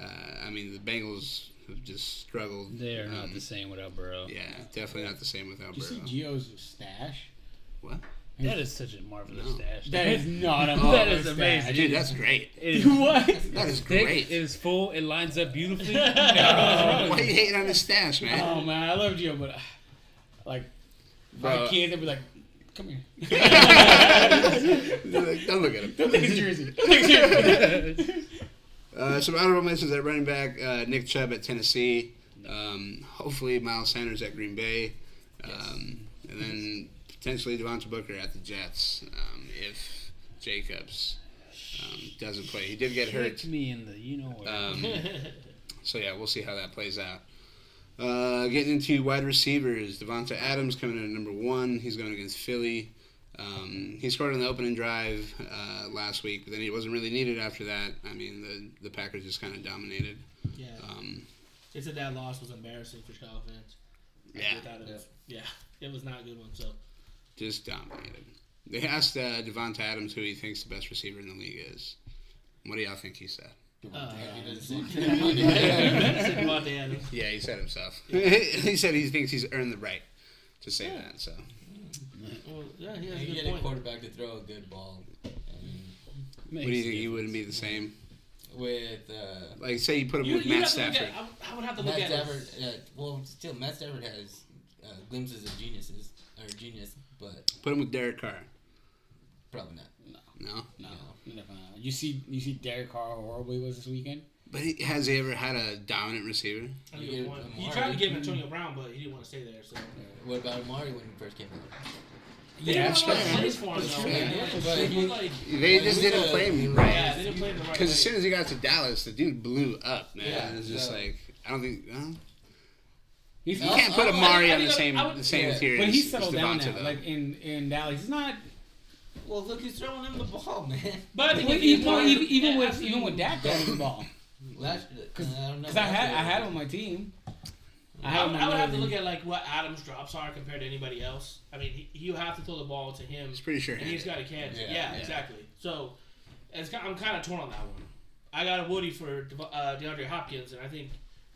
Uh, I mean, the Bengals have just struggled. They are not Um, the same without Burrow. Yeah, definitely not the same without Did you Burrow. see Gio's stash? What? That is such a marvelous No. stash. That is [laughs] not a Oh, that marvelous is amazing. stash. Dude, that's great. It is [laughs] what? That is thick. great. It is full. It lines up beautifully. [laughs] No. Why are you hating on the stash, man? Oh man, I love Gio, but uh, like my Bro. kids, they'd be like, "Come here, Don't look at him. take his jersey." Take his jersey. Uh, some honorable mentions at running back: uh, Nick Chubb at Tennessee. Um, hopefully, Miles Sanders at Green Bay, um, and then potentially Devontae Booker at the Jets um, if Jacobs um, doesn't play. He did get hurt, Kick me in the you know what. um, [laughs] so yeah, we'll see how that plays out. Uh, getting into wide receivers, Davante Adams coming in at number one. He's going against Philly. Um, he scored on the opening drive uh, last week, but then he wasn't really needed after that. I mean, the the Packers just kind of dominated. Yeah. Um, They said that loss was embarrassing for Chicago fans. yeah, Without it. Yeah. It was not a good one. So just dominated. They asked uh, Davante Adams who he thinks the best receiver in the league is. What do y'all think he said? uh, He doesn't [laughs] say- [laughs] said Davante Adams. Yeah, he said himself. [laughs] he said he thinks he's earned the right to say Yeah. that. So Well, yeah, he has a You good get a point. quarterback to throw a good ball. I mean, what do you think? He wouldn't be the same. with uh, Like, say you put him You, with Matt have Stafford. at, I, I would have to look Matt at Stafford. it. Uh, well, still, Matt Stafford has uh, glimpses of geniuses or genius, but Put him with Derek Carr. probably not. No, No, definitely not. You see, you see Derek Carr how horrible he was this weekend. but he, has he ever had a dominant receiver? That's a You good get point. He tried to give Antonio Brown, but he didn't want to stay there. So What about Amari when he first came out? they Yeah, didn't that's have a lot of fair. him That's fair. Yeah, Like, but it he- was like, They just didn't a- play him right. yeah, they didn't play him the right Because as soon as he got to Dallas, the dude blew up, man. Yeah, it was just so- like I don't think uh, He's, you No, can't put I- Amari on the same I would- the same yeah. tier. but as- he's as settled down Davante, now. though. Like in in Dallas, he's not. Well, look, he's throwing him the ball, [laughs] man. But I think Well, even, you even, even with after even you- with Dak throwing the ball, [laughs] Last, Cause- uh, I don't know. I had I had on my team. I I had would, I would have to look at like what Adams' drops are compared to anybody else. I mean, he, you have to throw the ball to him, He's pretty sure. and he's got a catch. Yeah, Yeah, yeah. exactly. So, it's, I'm kind of torn on that one. I got a Woody for Dev- uh, DeAndre Hopkins, and I think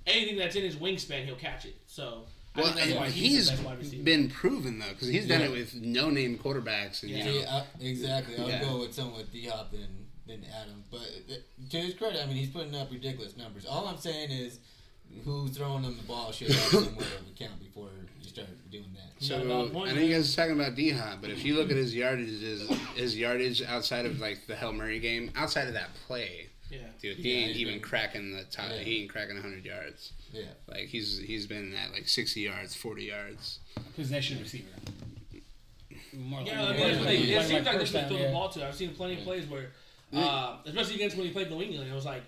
anything that's in his wingspan, he'll catch it. So, Well, think that's why and he's, he's the best wide receiver. been proven though, because he's done Yeah. it with no name quarterbacks. And, Yeah. you know, See, I, exactly. I would Yeah. go with someone with D Hop than than Adam. But th- to his credit, I mean, he's putting up ridiculous numbers. All I'm saying is, who's throwing him the ball should have some way of account before you start doing that. You got a So valid point, I know you guys are talking about D Hop, but if you look at his yardage, his, his yardage outside of like the Hail Murray game, outside of that play, yeah. dude, Yeah, he ain't even been- cracking the top. Yeah. He ain't cracking hundred yards. Yeah. Like he's he's been at like sixty yards, forty yards. possession receiver. More Yeah, I like- mean, like- like, it seems like like they first should throw yeah. the ball to. I've seen plenty of plays where, uh, especially against when he played New England, it was like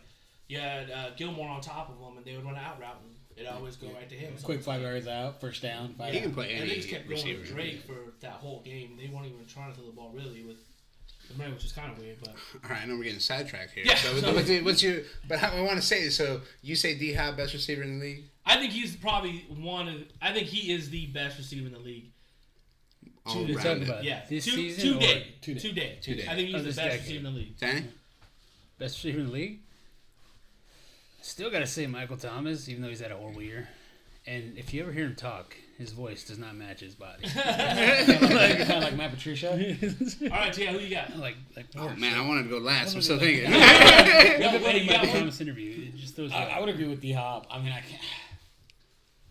you had uh, Gilmore on top of him, and they would run an out route, and it always go right to him. Quick it's five yards out, first down. Five He can down. play And any they just kept going receiver. with Drake for that whole game. They weren't even trying to throw the ball really with the man, which is kind of weird. But [laughs] All right, I know we're getting sidetracked here. Yeah, So, so- what's, your- what's your? But how, I want to say so. You say D Hop best receiver in the league I think he's probably one of. I think he is the best receiver in the league. all You're around talking about Yeah, this two, season or today, today? today, Today. I think he's Of the best decade. receiver in the league. Danny? Best receiver in the league. Still gotta say Michael Thomas, even though he's had a horrible year. And if you ever hear him talk, his voice does not match his body. kind [laughs] of [laughs] like, kinda like Matt Patricia. [laughs] All right, Tia, who you got? like, like Oh worse. man, I wanted to go last. I'm still thinking. Yeah, Look wait, at you Michael got one? Thomas interview. It just throws. I, I would agree with D Hop. I mean, I can't.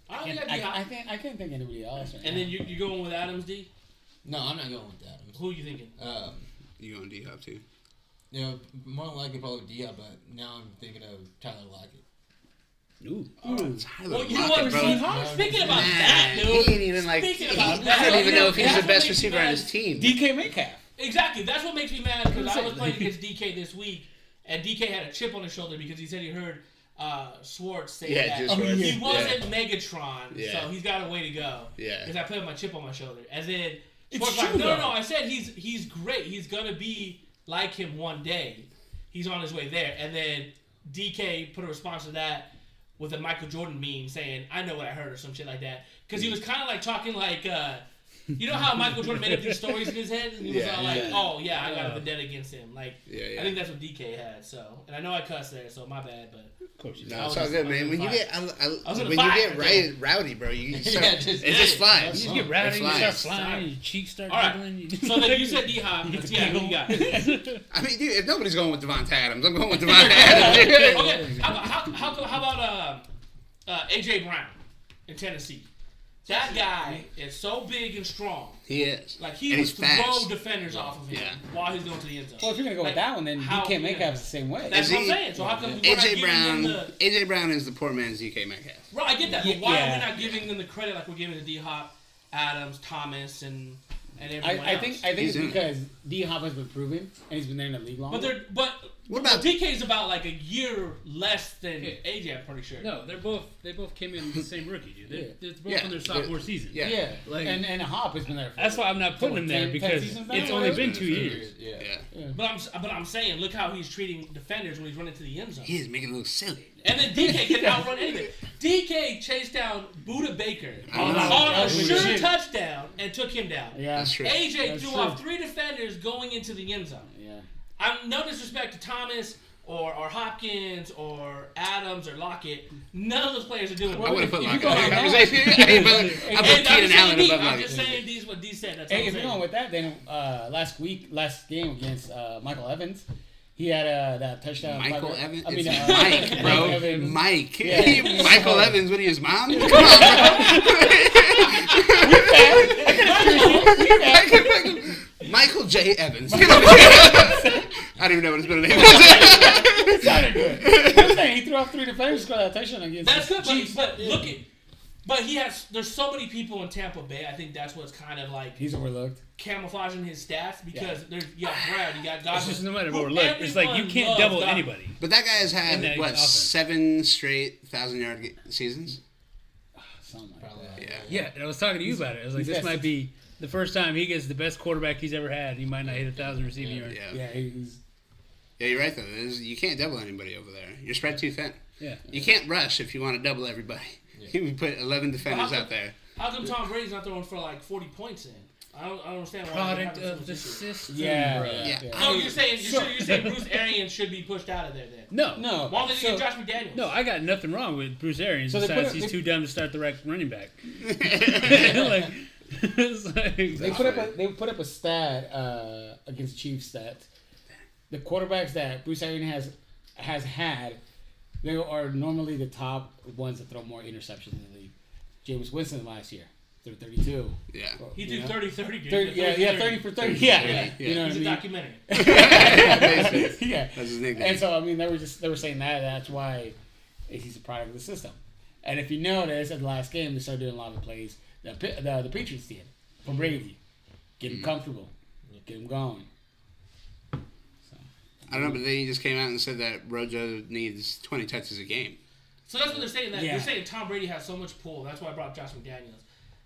I I, don't can't, think I, I'd I, can't. Think anybody else. Right And now. then you you going with Adams D? No, I'm not going with Adams. Who are you thinking? Um, you going D Hop too? you know, more than likely probably D Hop, but now I'm thinking of Tyler Lockett. Ooh. Tyler Well, you know what? bro. See, No, Speaking about Nah, that, he ain't even like. Speaking he- about that, I don't even know if he's that's the best receiver on his team. DK Metcalf. Exactly. That's what makes me mad because I was playing against DK this week, and DK had a chip on his shoulder because he said he heard uh, Schwartz say Yeah, that. Oh, Schwartz. He wasn't Megatron, Yeah. so he's got a way to go. Yeah. Because I put my chip on my shoulder. And then It's Schwartz like, true, no, no, no. I said he's he's great. He's gonna be like him one day. He's on his way there. And then DK put a response to that with a Michael Jordan meme saying, "I know what I heard" or some shit like that. Because he was kind of like talking like. Uh, you know how Michael Jordan made up these stories in his head, and he was Yeah, all like, yeah. "Oh yeah, I got a Yeah. vendetta against him." Like, Yeah, yeah. I think that's what DK had. So, and I know I cussed there, so my bad. But Of course you I No, it's all good, man. in When you get, I, I, I when the you get right, rowdy, bro, [laughs] you Yeah, start, just- it just flies. That's You Oh, get rowdy, it you start flies. flying, your cheeks start All right. jiggling. you- so then you said [laughs] D Hop. Yeah, who you got? [laughs] I mean, dude, if nobody's going with Davante Adams, I'm going with Davante Adams. okay, how about how, how, how about uh, uh, AJ Brown in Tennessee? That guy is so big and strong. he is. Like he And would throw defenders off of him Yeah. while he's going to the end zone. Well, if you're gonna go Like, with that one, then how- DK Metcalf's the same way. That's Is what I'm saying. So how come we're not AJ giving Brown. the AJ Brown is the poor man's DK Metcalf. Right, I get that, but why yeah. are we not giving them the credit like we're giving to D Hop, Adams, Thomas, and and everyone I, I think I think He's it's because D Hop has been proven and he's been there in the league long. but they're but What about DK is about like a year less than Yeah. AJ. I'm pretty sure. No, they're both they both came in the same rookie, dude. They're, Yeah. they're both Yeah, in their they're- sophomore season. yeah. yeah, Like- and and Hop has been there. For, That's why I'm not putting him there 10 because seasons now? it's Yeah, only it's been been two a years. Yeah. But I'm but I'm saying, look how he's treating defenders when he's running to the end zone. He is making it look silly. And then DK can [laughs] outrun anything. DK chased down Budda Baker on, a sure touchdown and took him down. Yeah, That's true. AJ That's threw true. off three defenders going into the end zone. Yeah. I'm no disrespect to Thomas or, or Hopkins or Adams or Lockett. None of those players are doing I would have put Lockett. I on that- was like, I put And I'm Keenan just Allen saying, D, above I'm just saying these what D said. That's Hey, what if I'm you're going with that, then uh, last week, last game against uh, Michael Evans, he had uh, that touchdown. Michael five- Evans? I mean, it's uh, [laughs] Mike, bro. Evans. Mike. Yeah. [laughs] Michael Evans, what are you, his mom? [laughs] Come on, bro. Michael J. Evans. [laughs] I don't even know what his middle name is. It sounded good. I'm saying he threw off three defenders, scored that touchdown against. That's good, Chiefs. but, but look at. But he has. There's so many people in Tampa Bay. I think that's what's kind of like He's overlooked. camouflaging his stats because there's you got Brad, you got It's Godwin. just no matter who where look, it's like you can't double Godwin. anybody. But that guy has had that what offense. seven straight thousand yard seasons. [sighs] Something like Probably. that. Yeah. Yeah, and I was talking to you about it. I was like, he's this might be the first time he gets the best quarterback he's ever had. He might not hit a thousand receiving yards. Yeah. Yeah, he's. Yeah, you're right though. There's, you can't double anybody over there. You're spread too thin. Yeah. You can't rush if you want to double everybody. [laughs] You can put 11 defenders Well, out there. How come Tom Brady's not throwing for like 40 points in? I don't, I don't understand why. Product of much the system. Yeah, bro. Yeah. yeah. No, you're saying you're, sure, you're saying Bruce Arians should be pushed out of there then. No, No, Why don't they so- get Josh McDaniels? No, I got nothing wrong with Bruce Arians So besides put it- he's they- too dumb to start the right running back. [laughs] [laughs] like, it's like, They put up a, they put up a stat uh, against Chiefs that the quarterbacks that Bruce Arians has has had, they are normally the top ones that throw more interceptions in the league. Jameis Winston last year threw 32. Yeah. he You threw know? 30 30, dude. 30 yeah, yeah, 30 for 30. Yeah, yeah. Yeah. You know He's a what I documentary. [laughs] yeah. That's his nickname. And so I mean, they were just they were saying that that's why he's a product of the system. And if you notice, at the last game, they started doing a lot of plays that Pi- the, the Patriots did for Brady, get him mm. comfortable, get him going. I don't know, but then he just came out and said that Rojo needs 20 touches a game. So that's what they're saying. That Yeah. they're saying Tom Brady has so much pull. That's why I brought Josh McDaniels.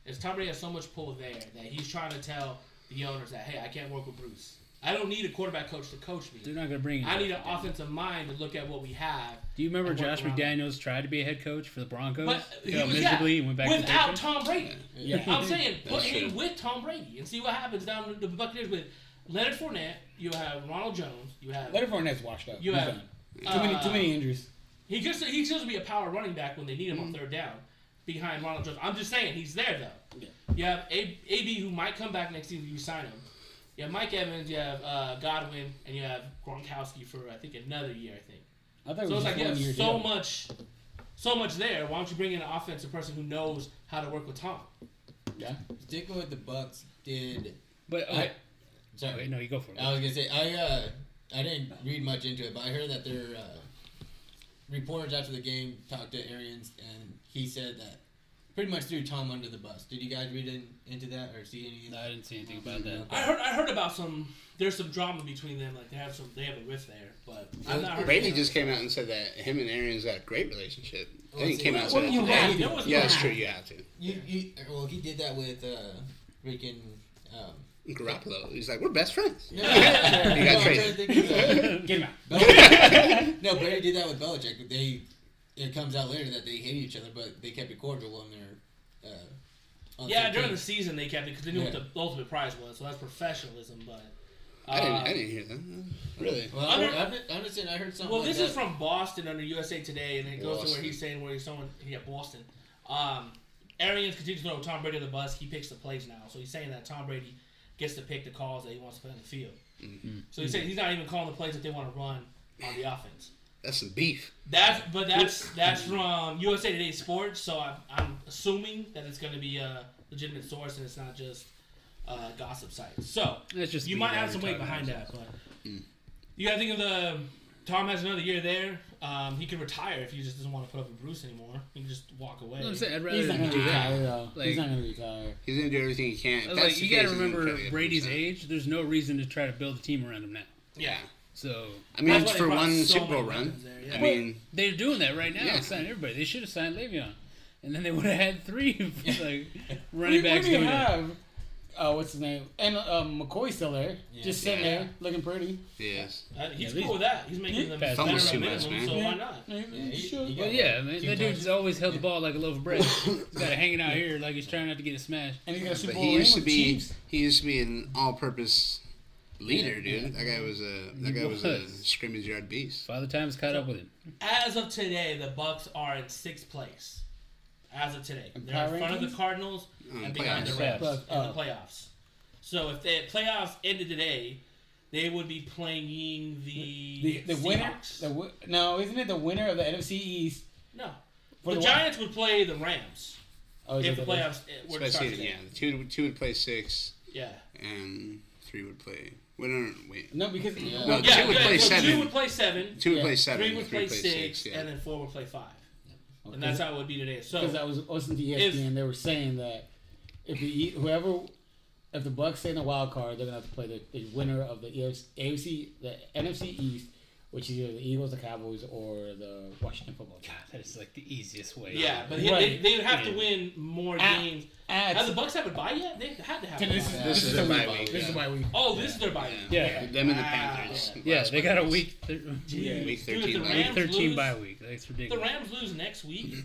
Is Tom Brady has so much pull there that he's trying to tell the owners that hey, I can't work with Bruce. I don't need a quarterback coach to coach me. they're not gonna bring. I need an offensive mind to look at what we have. Do you remember Josh McDaniels tried to be a head coach for the Broncos? But he was, miserably yeah, and went back without to Tom Brady. Yeah. I'm saying put That's him true. with Tom Brady and see what happens down the Buccaneers with Leonard Fournette. You have Ronald Jones. You have Leonard Fournette's washed up. You He's have, done. too many too uh, many injuries. He just he supposed to be a power running back when they need him on third down, behind Ronald Jones. I'm just saying he's there though. Yeah. You have A- AB who might come back next season if you sign him. You have Mike Evans, you have uh, Godwin, and you have Gronkowski for I think another year. I think. I thought it So was it's like just you one have year so deal. much, so much there. Why don't you bring in an offensive person who knows how to work with Tom? Yeah. Sticking with the Bucks, did But I? Sorry, wait, no, you go for it. I was gonna say I uh I didn't read much into it, but I heard that their uh, reporters after the game talked to Arians, and he said that pretty much threw Tom under the bus. Did you guys read in, into that or see any? No, I didn't see anything about that. I heard I heard about some. There's some drama between them. Like they have some. They have a rift there, but I've not heard. Brady just came out and said that him and Arians got a great relationship. I think he came out and What said do that you have? There was Yeah, no- that's true. You have to. You, you well, he did that with uh, freaking. Um, Garoppolo. He's like, we're best friends. no, [laughs] got no, [laughs] I'm trying traded. to think of, uh, Get him out. Belichick- [laughs] no, Brady did that with Belichick, they it comes out later that they hated each other, but they kept it cordial on their. Uh, on Yeah, the during the season they kept it because they knew Yeah. what the ultimate prize was. So that's professionalism. But I didn't. uh, I didn't hear that. Really? Well, Under- I, I, I understand. I heard something. Well, like this that. is from Boston under USA Today, and it goes to where he's saying where he's someone yeah Boston. Um, Arians continues to throw Tom Brady on the bus. He picks the plays now, so he's saying that Tom Brady gets to pick the calls that he wants to put on the field. Mm-hmm. So he's saying he's not even calling the plays that they want to run on the offense. That's some beef. That's but that's [laughs] that's from USA Today Sports. So I'm, I'm assuming that it's going to be a legitimate source and it's not just a gossip site. So That's just you might have some weight behind that, but you got to think of the Tom has another year there. Um, he could retire if he just doesn't want to put up with Bruce anymore. He can just walk away. I'm saying I'd rather He's not gonna do retire that. though. Like- he's not gonna retire. He's gonna do everything he can. I If was that's like, you got to remember try to get Brady's age. There's no reason to try to build a team around him now. yeah. So I mean, That's why they for one so Super Bowl run. there, yeah. I mean, they're doing that right now. Yeah. Signing everybody. They should have signed Le'Veon, and then they would have had three [laughs] like [laughs] running we backs didn't doing it. have. Uh, what's his name? And um, McCoy's still there, Yeah. just sitting Yeah. there looking pretty. yes. Uh, he's Yeah, cool with that. He's making Yeah. them That's better almost at too much, man. so why not? Yeah, he- sure. he Well, yeah, like man. That dude's always held the ball like a loaf of bread. [laughs] he's got it hanging out here like he's trying not to get it smashed. And he's got a Super But Bowl he used to be he used to be an all-purpose leader, Yeah, dude. That guy was a that He guy was, a was. scrimmage yard beast. Father Time's caught up with him. As of today, the Bucks are in sixth place. As of today, In they're in front of the Cardinals Um, and behind the playoffs. Rams Plus- in the playoffs. So if the playoffs ended today, they would be playing the The, the winner, the, no, isn't it the winner of the NFC East? no, For the the Giants would play the Rams Oh, is if the the- playoffs were to start Especially, today. yeah, two two would play six, Yeah. and three would play. Wait, no, no, wait. No, because Yeah. No, Yeah, two would yeah, play so seven. Two would play seven. Two would Yeah. play seven. Three would three play play six, yeah. and then four would play five. And that's how it would be today. So because I was listening to ESPN, they were saying that if the whoever, if the Bucks stay in the wild card, they're gonna have to play the, the winner of the AFC, the NFC East, which is either the Eagles, the Cowboys, or the Washington Football Team. God, that is like the easiest way. yeah, but Right. they, they would have to win more Ah, games. Ah, Have the Bucks have a bye yet? They had to have. so a this is This this is is their bye week. week, This is yeah. the bye week. Oh, this is their bye. Yeah. week. Yeah. Them and the Wow. Panthers. Yeah, last they got a week. week, thir- Yeah. Week 13 the bye week Rams thirteen lose- bye week. That's If the. Rams lose next week,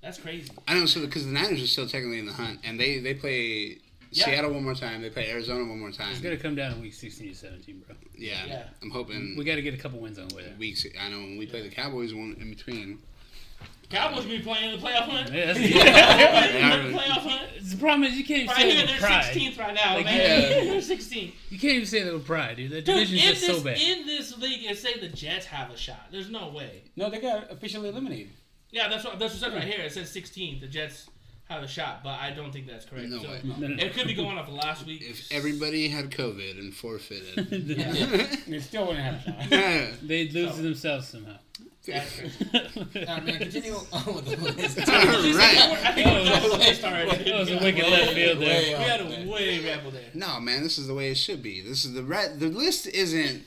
that's crazy. I don't know, so because the Niners are still technically in the hunt, and they they play Yeah. Seattle one more time. They play Arizona one more time. It's gonna come down in week sixteen to seventeen, bro. Yeah, Yeah. I'm hoping We got to get a couple wins on the way there. weeks. I know when we play the Cowboys, one in between. Cowboys be playing in the playoff hunt. Yeah, that's- Yeah. [laughs] the playoff hunt. the problem is you can't even Right say here, that they're with pride. 16th right now, Like, man. yeah. [laughs] They're 16th. You can't even say that with pride, dude. That Dude, in division's just this, so bad. in this league, and say the Jets have a shot. There's no way. No, they got officially eliminated. Yeah, that's what that's what it says right here. It says 16th. The Jets have a shot, but I don't think that's correct. No so way. No, no, no. It could be going off of last week. If everybody had COVID and forfeited, [laughs] They still wouldn't have a shot. [laughs] They'd lose to themselves somehow. That's crazy. [laughs] All right, man, continue on with the list. All right. I think we're list already. That was a wicked left field there. Way We had a there. way rebel there. No, man, this is the way it should be. This is the right. The list isn't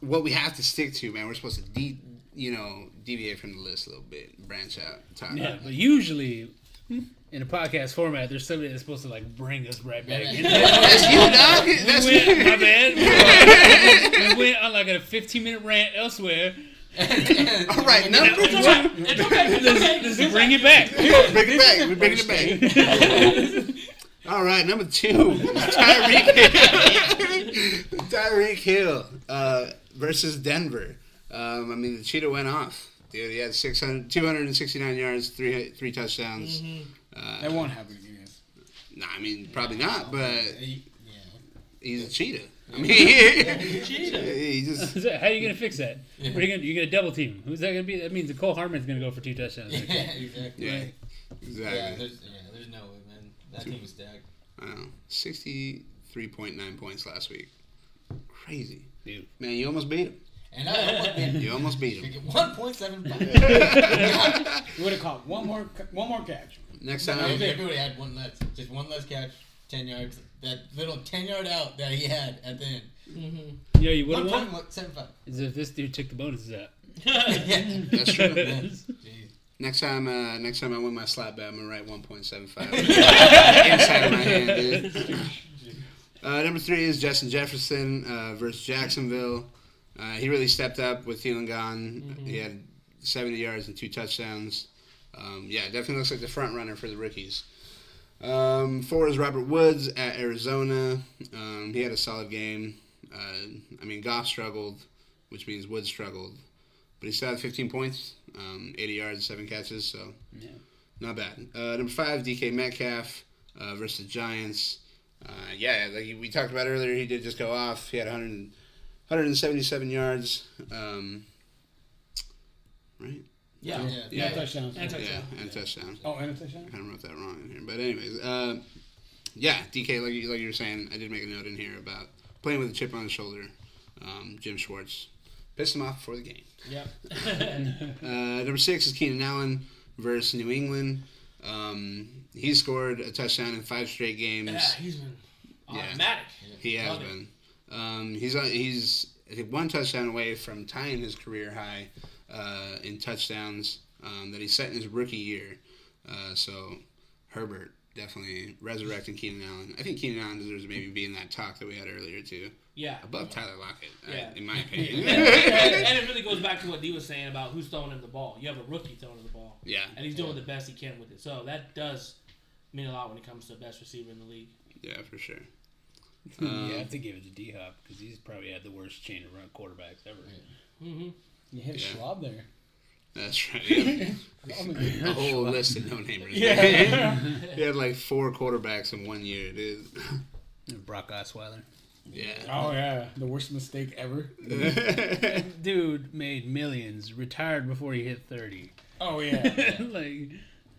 what we have to stick to, man. We're supposed to de- you know, deviate from the list a little bit, branch out, talk. Yeah, but usually [laughs] in a podcast format, there's somebody that's supposed to like bring us right back. in. [laughs] That's you, dog. we That's went, my bad. [laughs] we went on like a 15 minute rant elsewhere. All right, number It's two. okay. It's okay. It's okay. Just to bring it back. Bring it back. We're bringing it back. All right, number two, Tyreek Hill. Tyreek Hill uh, versus Denver. Um, I mean, the cheetah went off. Dude, he had 600, 269 yards, three three touchdowns. Uh, That won't happen again. Nah, I mean, probably not, but He- yeah. he's a cheetah. I mean, [laughs] he, Cheetah. [laughs] he just [laughs] How are you gonna fix that? What are you gonna? You gonna double team? Who's that gonna be? That means Mecole Hardman's gonna go for two touchdowns. Yeah, exactly. yeah, Yeah, exactly. there's, yeah, there's no way, man. That team was stacked. I know, sixty-three point nine points last week. Crazy, Dude. man. You almost beat him. And I almost been You almost beat him. one point seven five. [laughs] You would have caught one more, one more catch. Next No, time, if everybody had one less, just one less catch, ten yards. That little ten yard out that he had at the end. Mm-hmm. Yo, you would have won. point seven five. Is if this dude took the bonuses out. [laughs] yeah. that's true. [laughs] Jeez. Next time, uh, next time I win my slap bet, I'm gonna write 1.75 inside of my hand, dude. Uh, number three is Justin Jefferson uh, versus Jacksonville. Uh, he really stepped up with Thielen gone. He had 70 yards and two touchdowns. Um, yeah, definitely looks like the front runner for the rookies. Um, four is Robert Woods at Arizona. Um, he had a solid game. Uh, I mean, Goff struggled, which means Woods struggled, but he still had 15 points, um, 80 yards, seven catches, so Yeah. not bad. Uh, number five, DK Metcalf uh, versus Giants. Uh, yeah, like we talked about earlier, he did just go off. He had 100, 177 yards. Um, right? Yeah. Yeah. Yeah, Yeah. touchdowns. And Yeah, touchdown. and touchdown. Oh, and a touchdown. I kind of wrote that wrong in here, but anyways, uh, yeah, DK, like you, like you were saying, I did make a note in here about playing with a chip on his shoulder. Um, Jim Schwartz pissed him off before the game. Yep. [laughs] Uh, number six is Keenan Allen versus New England. Um, he scored a touchdown in five straight games. Yeah, he's been Yeah. automatic. He has Love it. Um, he's he's I think one touchdown away from tying his career high uh, in touchdowns um, that he set in his rookie year. Uh, so Herbert definitely resurrecting Keenan Allen. I think Keenan Allen deserves maybe be in that talk that we had earlier too, Yeah. above Tyler Lockett, uh, Yeah. in my [laughs] and, opinion. and it really goes back to what Dee was saying about who's throwing him the ball. You have a rookie throwing him the ball, yeah, and he's doing the best he can with it. So that does mean a lot when it comes to the best receiver in the league. yeah, for sure. [laughs] you Um, have to give it to D Hop because he's probably had the worst chain of run quarterbacks ever. Mm-hmm. You hit Yeah. Schaub there. That's right. Yeah. Oh my God. A whole list of no namers. Yeah. [laughs] he had like four quarterbacks in one year, dude. [laughs] Brock Osweiler. Yeah. Oh yeah, the worst mistake ever. Dude made millions, retired before he hit 30. Oh yeah, like,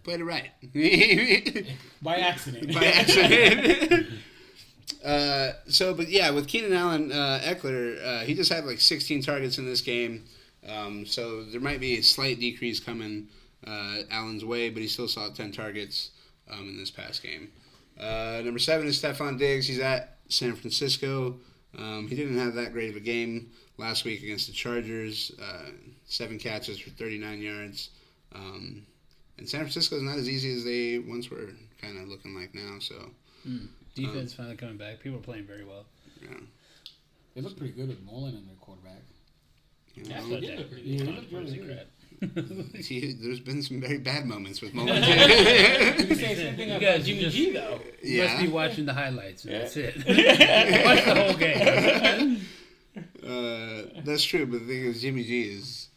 Played it right. by accident. By accident. Uh, so, but yeah, with Keenan Allen, uh, Ekeler, uh, he just had like 16 targets in this game. Um, so there might be a slight decrease coming uh, Allen's way, but he still saw 10 targets um, in this past game. Uh, number seven is Stefon Diggs. He's at San Francisco. Um, he didn't have that great of a game last week against the Chargers. Seven catches for 39 yards. Um, and San Francisco is not as easy as they once were kind of looking like now. So, defense finally coming back. People are playing very well. yeah. They look pretty good with Mullen in their quarterback. You Yeah, know, they did Yeah, good. really good. see, there's been some very bad moments with Mullens. [laughs] You can say the same thing You about guys Jimmy just- G though. You must be watching the highlights, and that's it. [laughs] Watch the whole game. [laughs] Uh, that's true, but the thing is, Jimmy G is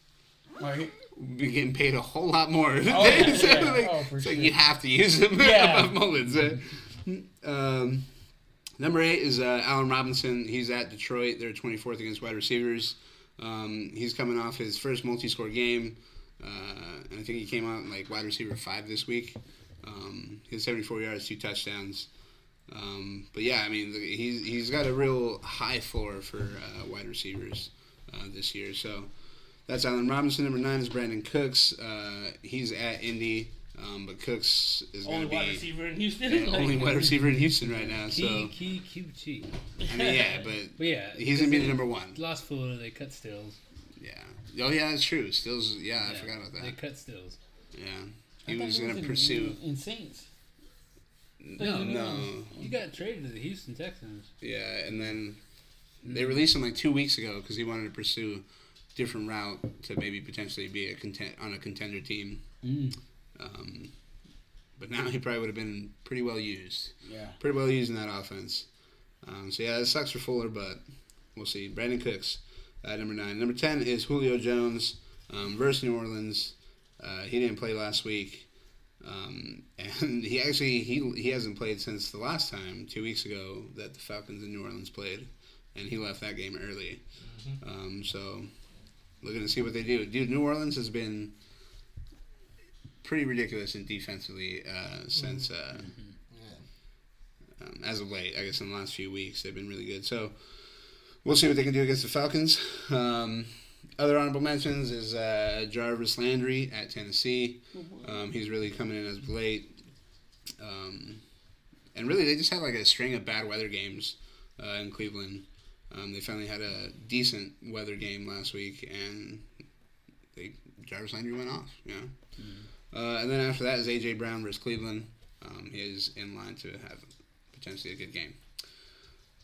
Like, be getting paid a whole lot more. Oh, yeah, so, yeah. like, Oh, for it's like sure. you have to use him Yeah. above Mullens. Uh, Um, number eight is uh, Allen Robinson. He's at Detroit. They're 24th against wide receivers. Um, he's coming off his first multi-score game, uh, and I think he came out like wide receiver five this week. Um, he had 74 yards, two touchdowns. Um, but yeah, I mean, he's he's got a real high floor for uh, wide receivers uh, this year. So that's Allen Robinson. Number nine is Brandin Cooks. Uh, he's at Indy, um, but Cooks is going Only to wide be receiver in Houston. yeah, Like- only wide receiver in Houston right now. So Key, key, QT. I mean, yeah, but [laughs] But yeah, he's gonna be the number one. Lost Fuller, they cut Stills. Yeah. Oh yeah, that's true. Stills. Yeah, I forgot about that. They cut Stills. Yeah. I He thought was gonna in- pursue. in Saints. No, No. He got traded to the Houston Texans. Yeah, and then they released him like two weeks ago because he wanted to pursue different route to maybe potentially be a content on a contender team. Mm. Um, but now he probably would have been pretty well used. Yeah. pretty well used in that offense. Um, so yeah, it sucks for Fuller, but we'll see. Brandin Cooks at number nine. Number ten is Julio Jones um, versus New Orleans. Uh, he didn't play last week, um, [laughs] and he actually he he hasn't played since the last time two weeks ago that the Falcons in New Orleans played, and he left that game early. Um, so looking to see what they do. Dude, New Orleans has been pretty ridiculous in defensively uh, since. Uh, um, as of late, I guess in the last few weeks, they've been really good. So we'll see what they can do against the Falcons. Um, other honorable mentions is uh, Jarvis Landry at Tennessee. Um, he's really coming in as of late. Um, and really, they just had like a string of bad weather games uh, in Cleveland. Um, they finally had a decent weather game last week, and they Jarvis Landry went off. You know, uh, and then after that is AJ Brown versus Cleveland. Um, he is in line to have potentially a good game.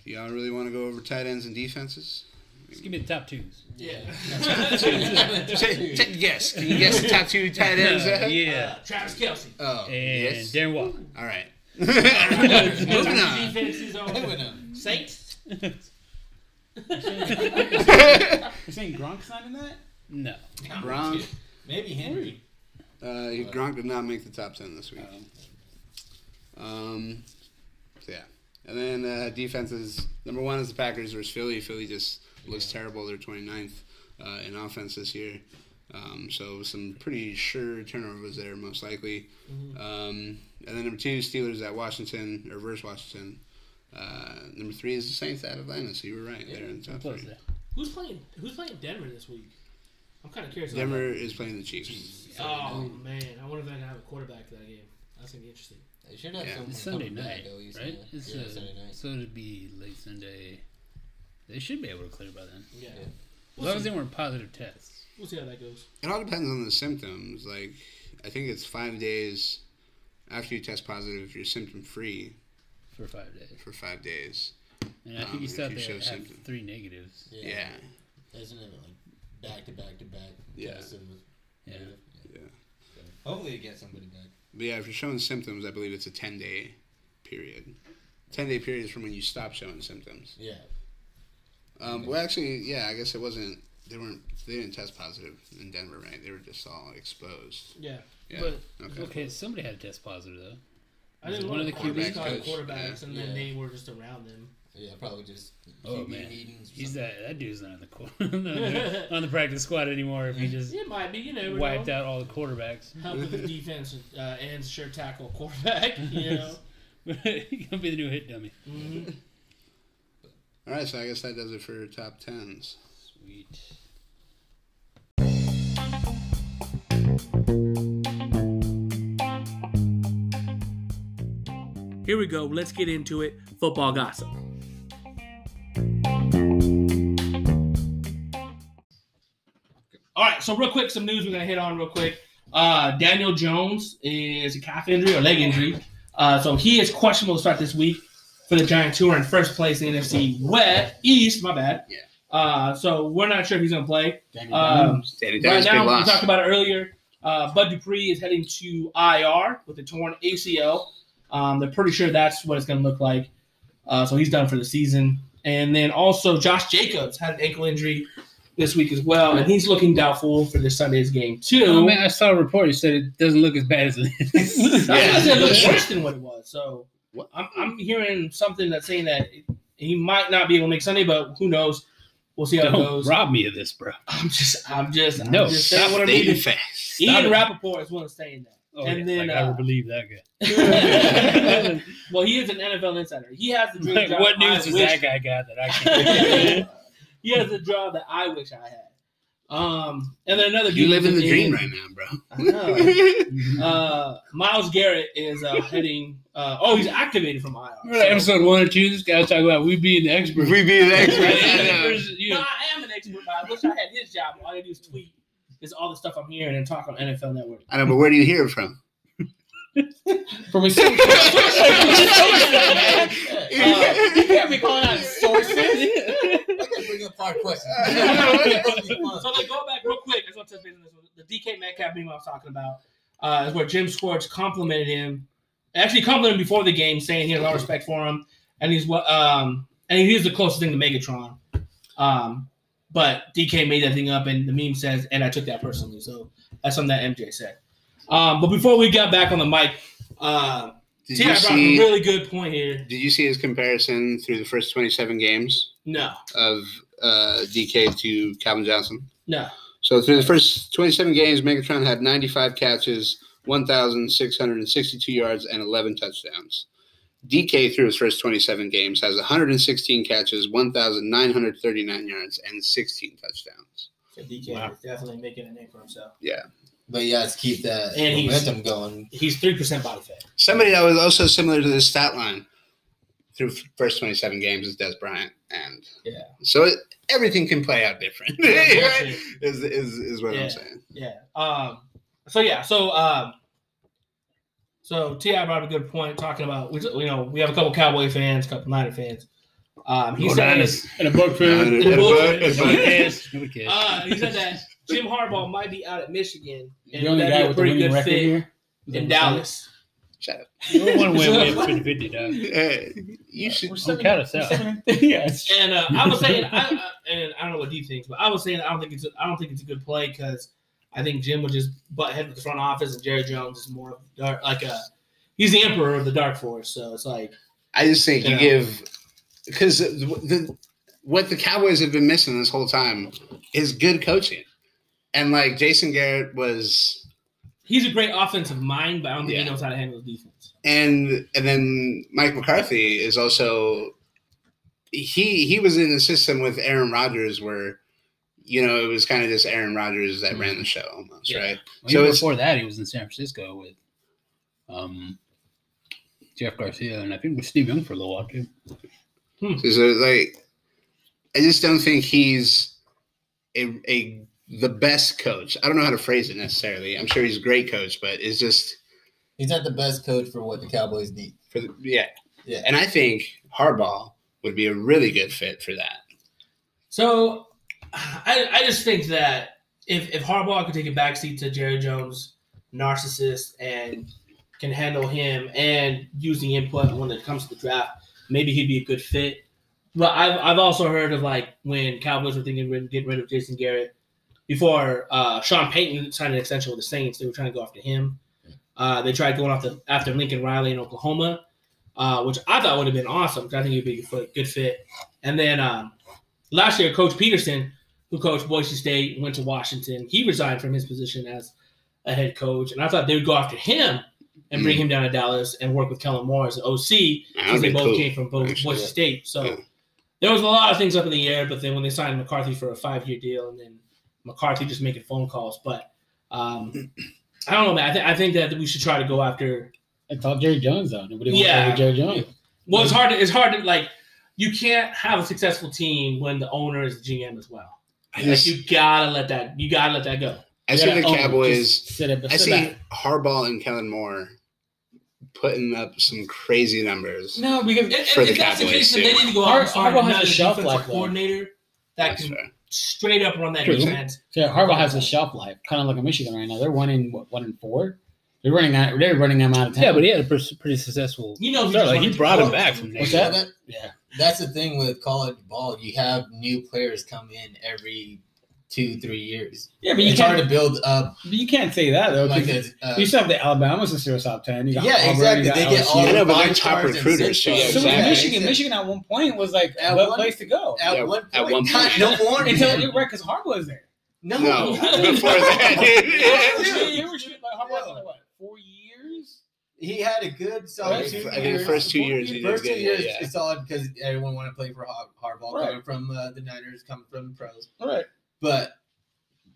Do y'all really want to go over tight ends and defenses? Just give me the top twos. Yeah. [laughs] [laughs] take, take a guess. Can you guess the top two tight ends? Uh, Uh, yeah. Travis Kelce. Oh, And yes. Darren Waller. All right. [laughs] Moving on. Defenses Moving on on. Saints. You're saying Gronk's not in that? No. Gronk. Maybe Henry. Uh, Gronk did not make the top ten this week. Um, Um, so yeah, and then uh, defenses. Number one is the Packers versus Philly. Philly just looks terrible. They're 29th uh, in offense this year. Um, so some pretty sure turnovers there, most likely. Um, and then number two, Steelers at Washington or versus Washington. Uh, number three is the Saints at Atlanta. So you were right. They're in the top three. Who's playing? Who's playing Denver this week? I'm kind of curious. about Denver is playing the Chiefs. that. Oh man, I wonder if I can have a quarterback for that game. That's gonna be interesting. They should have Yeah. someone It's Sunday coming back, night, at least, right? yeah. It's yeah, uh, Sunday night. So it'd be late Sunday. They should be able to clear by then. Yeah, Yeah. As we'll, long as they weren't positive tests. we'll see how that goes. It all depends on the symptoms. Like, I think it's five days after you test positive, you're symptom free For five days, for five days. and I think Um, you if still have you to show have symptoms. three negatives. Yeah. Yeah. Isn't it like back to back to back? Yeah. testing with- Yeah. Yeah. Hopefully, you get somebody back. But yeah, if you're showing symptoms, I believe it's a 10 day period. 10 day period is from when you stop showing symptoms. Yeah. Um, well, actually, yeah, I guess it wasn't. They weren't. They didn't test positive in Denver, right? They were just all exposed. Yeah, Yeah. But okay. okay, somebody had a test positive though. I Was think it one of the quarterbacks quarterbacks called coach? quarterbacks, Yeah. and then Yeah. they were just around them. Yeah, probably just Oh, man. meetings. He's that that dude's not on the court [laughs] on the, practice squad anymore. If he just It might be, you know wiped out all the quarterbacks, Help with the [laughs] defense uh, and sure tackle quarterback. You [laughs] know. he's gonna be the new hit dummy. Mhm. All right, so I guess that does it for top tens. Sweet. Here we go. Let's get into it. Football gossip. All right, so real quick, some news we're gonna hit on real quick. Uh, Daniel Jones is a calf injury or leg injury, uh, so he is questionable to start this week for the Giants, who are in first place in the NFC West East. My bad. Yeah. Uh, so we're not sure if he's gonna play. Danny Um, Danny Right now, we talked about it earlier. Uh, Bud Dupree is heading to IR with a torn ACL. Um, they're pretty sure that's what it's going to look like. Uh, so he's done for the season. And then also, Josh Jacobs had an ankle injury this week as well, and he's looking doubtful for this Sunday's game too. Oh man, I saw a report. You said it doesn't look as bad as it is. [laughs] Yeah. was gonna say it looks worse than what it was. So I'm, I'm hearing something that's saying that he might not be able to make Sunday, but who knows? We'll see how it Don't goes. rob me of this, bro. I'm just, I'm just, I'm No, just Stop saying what I'm fast. Ian it. Rappaport is one of saying that. Oh, And yeah, then, like, I uh, would believe that guy. [laughs] well, he is an NFL insider. He has the dream Like, job what I news has wish- that guy got that I [laughs] can't? he has the job that I wish I had. Um, and then another You live in the dream right now, bro. I know. [laughs] Uh, Myles Garrett is uh, heading. Uh, oh, he's activated from IR. Remember that episode one or two? This guy was talking about we being the experts. we be an expert. Right? I know. There's, you No, know, I am an expert, but I wish I had his job. All I gotta do is tweet. Is all the stuff I'm hearing and talk on NFL Network. I know, but where do you hear it from? [laughs] From a source. Uh, [laughs] you can't be calling out sources. I can bring up hard questions. So they go back real quick. I just want to touch base on this one. The DK Metcalf meeting I was talking about uh, is where Jim Schwartz complimented him. Actually, complimented him before the game, saying he has a lot of respect for him, and he's what um and he's the closest thing to Megatron. Um, but DK made that thing up, and the meme says, and I took that personally. So that's something that MJ said. Um, but before we got back on the mic, uh, Did you brought up a see? really good point here. Did you see his comparison through the first twenty-seven games No, of uh, DK to Calvin Johnson? no. So through the first 27 games, Megatron had 95 catches, 1,662 yards, and 11 touchdowns. DK through his first 27 games has 116 catches, 1,939 yards, and 16 touchdowns. So DK Wow. is definitely making a name for himself. Yeah. But yeah, let's keep that And he's- momentum going. He's three percent body fat. Somebody that was also similar to this stat line through first 27 games is Dez Bryant, and Yeah. so it, everything can play out different. Yeah. [laughs] is, is is what Yeah. I'm saying. Yeah. Um. So yeah. So um. So Ti brought up a good point talking about we you know we have a couple Cowboy fans, a couple Niner fans. Um. He Go said Niners. and a book fan. it- the it- bullshit. it- Nobody it- cares. Nobody cares. uh he said that Jim Harbaugh might be out at Michigan and The only that'd guy be a with pretty good fit here. in Dallas. Shut up. You don't want to win win 50 50, dog. Uh, you should. We're Don't count us out. yeah. And uh, I was saying, I, I, and I don't know what he thinks, but I was saying I don't think it's a, I don't think it's a good play because I think Jim would just butt head with the front office, and Jerry Jones is more of dark, like a he's the emperor of the dark force. So it's like I just think you Yeah. give because the, the what the Cowboys have been missing this whole time is good coaching, and like Jason Garrett was, he's a great offensive mind, but I don't think Yeah. he knows how to handle defense. and and then Mike McCarthy is also he he was in the system with Aaron Rodgers where you know it was kind of just Aaron Rodgers that ran the show almost, Yeah. right? Well, So even before that, he was in San Francisco with um, Jeff Garcia, and I think with Steve Young for a little while too. So, so, like, I just don't think he's a, a the best coach. I don't know how to phrase it necessarily. I'm sure he's a great coach, but it's just He's not the best coach for what the Cowboys need. for the, yeah. Yeah. And I think Harbaugh would be a really good fit for that. So I, I just think that if, if Harbaugh could take a backseat to Jerry Jones, narcissist, and can handle him and use the input when it comes to the draft, maybe he'd be a good fit. But I've, I've also heard of like when Cowboys were thinking of getting rid of Jason Garrett before uh, Sean Payton signed an extension with the Saints, they were trying to go after him. Uh, they tried going after after Lincoln Riley in Oklahoma, uh, which I thought would have been awesome. I think he'd be a good- good fit. And then um, last year, Coach Petersen, who coached Boise State, went to Washington. He resigned from his position as a head coach, and I thought they would go after him and bring him down to Dallas and work with Kellen Moore as an OC because they both cool. came from both actually. Boise State. So Yeah. there was a lot of things up in the air, but then when they signed McCarthy for a five-year deal, and then McCarthy just making phone calls, but um, I don't know, man. I, th- I think that we should try to go after. I thought Jerry Jones though. Nobody wants Yeah. to Jerry Jones. Well, it's hard. To, it's hard to like. You can't have a successful team when the owner is the GM as well. I Like you gotta let that. You gotta let that go. I see the oh, Cowboys. sit up, I see back. Harbaugh and Kellen Moore putting up some crazy numbers. No, because And, and For the if that's the case, then they need to go out Har- and find Harbaugh has another a shelf defensive life, though. coordinator that That's can fair. straight up run that True. defense. yeah, Harbaugh has a shelf life, kind of like a Michigan right now. They're one in what, one in four. They're running out. They're running them out of town. Yeah, but he had a pretty, pretty successful. You know, he start. Like he brought him back from What's there. that? That- yeah, That's the thing with college ball. You have new players come in every two, three years. yeah, but you it's hard can't. to build up But you can't say that though. like because a, uh, you still have the Alabama's in the top ten. You got Yeah, Auburn, exactly. you got They get all I know, but they're five top recruiters, so yeah, stars. So with exactly. Michigan, Michigan at one point was like At the one- place to go. At Yeah, one point, at one not point. no more. Until you're right, because Harbaugh is there. no, No, [laughs] before that, [laughs] They dude. were shooting like Harbaugh was like what four years. He had a good solid Right. two I think years. the first two years he First two good. years yeah. it's solid because everyone wanted to play for Har- Harbaugh Right. coming from uh, the Niners, coming from the pros. All right. But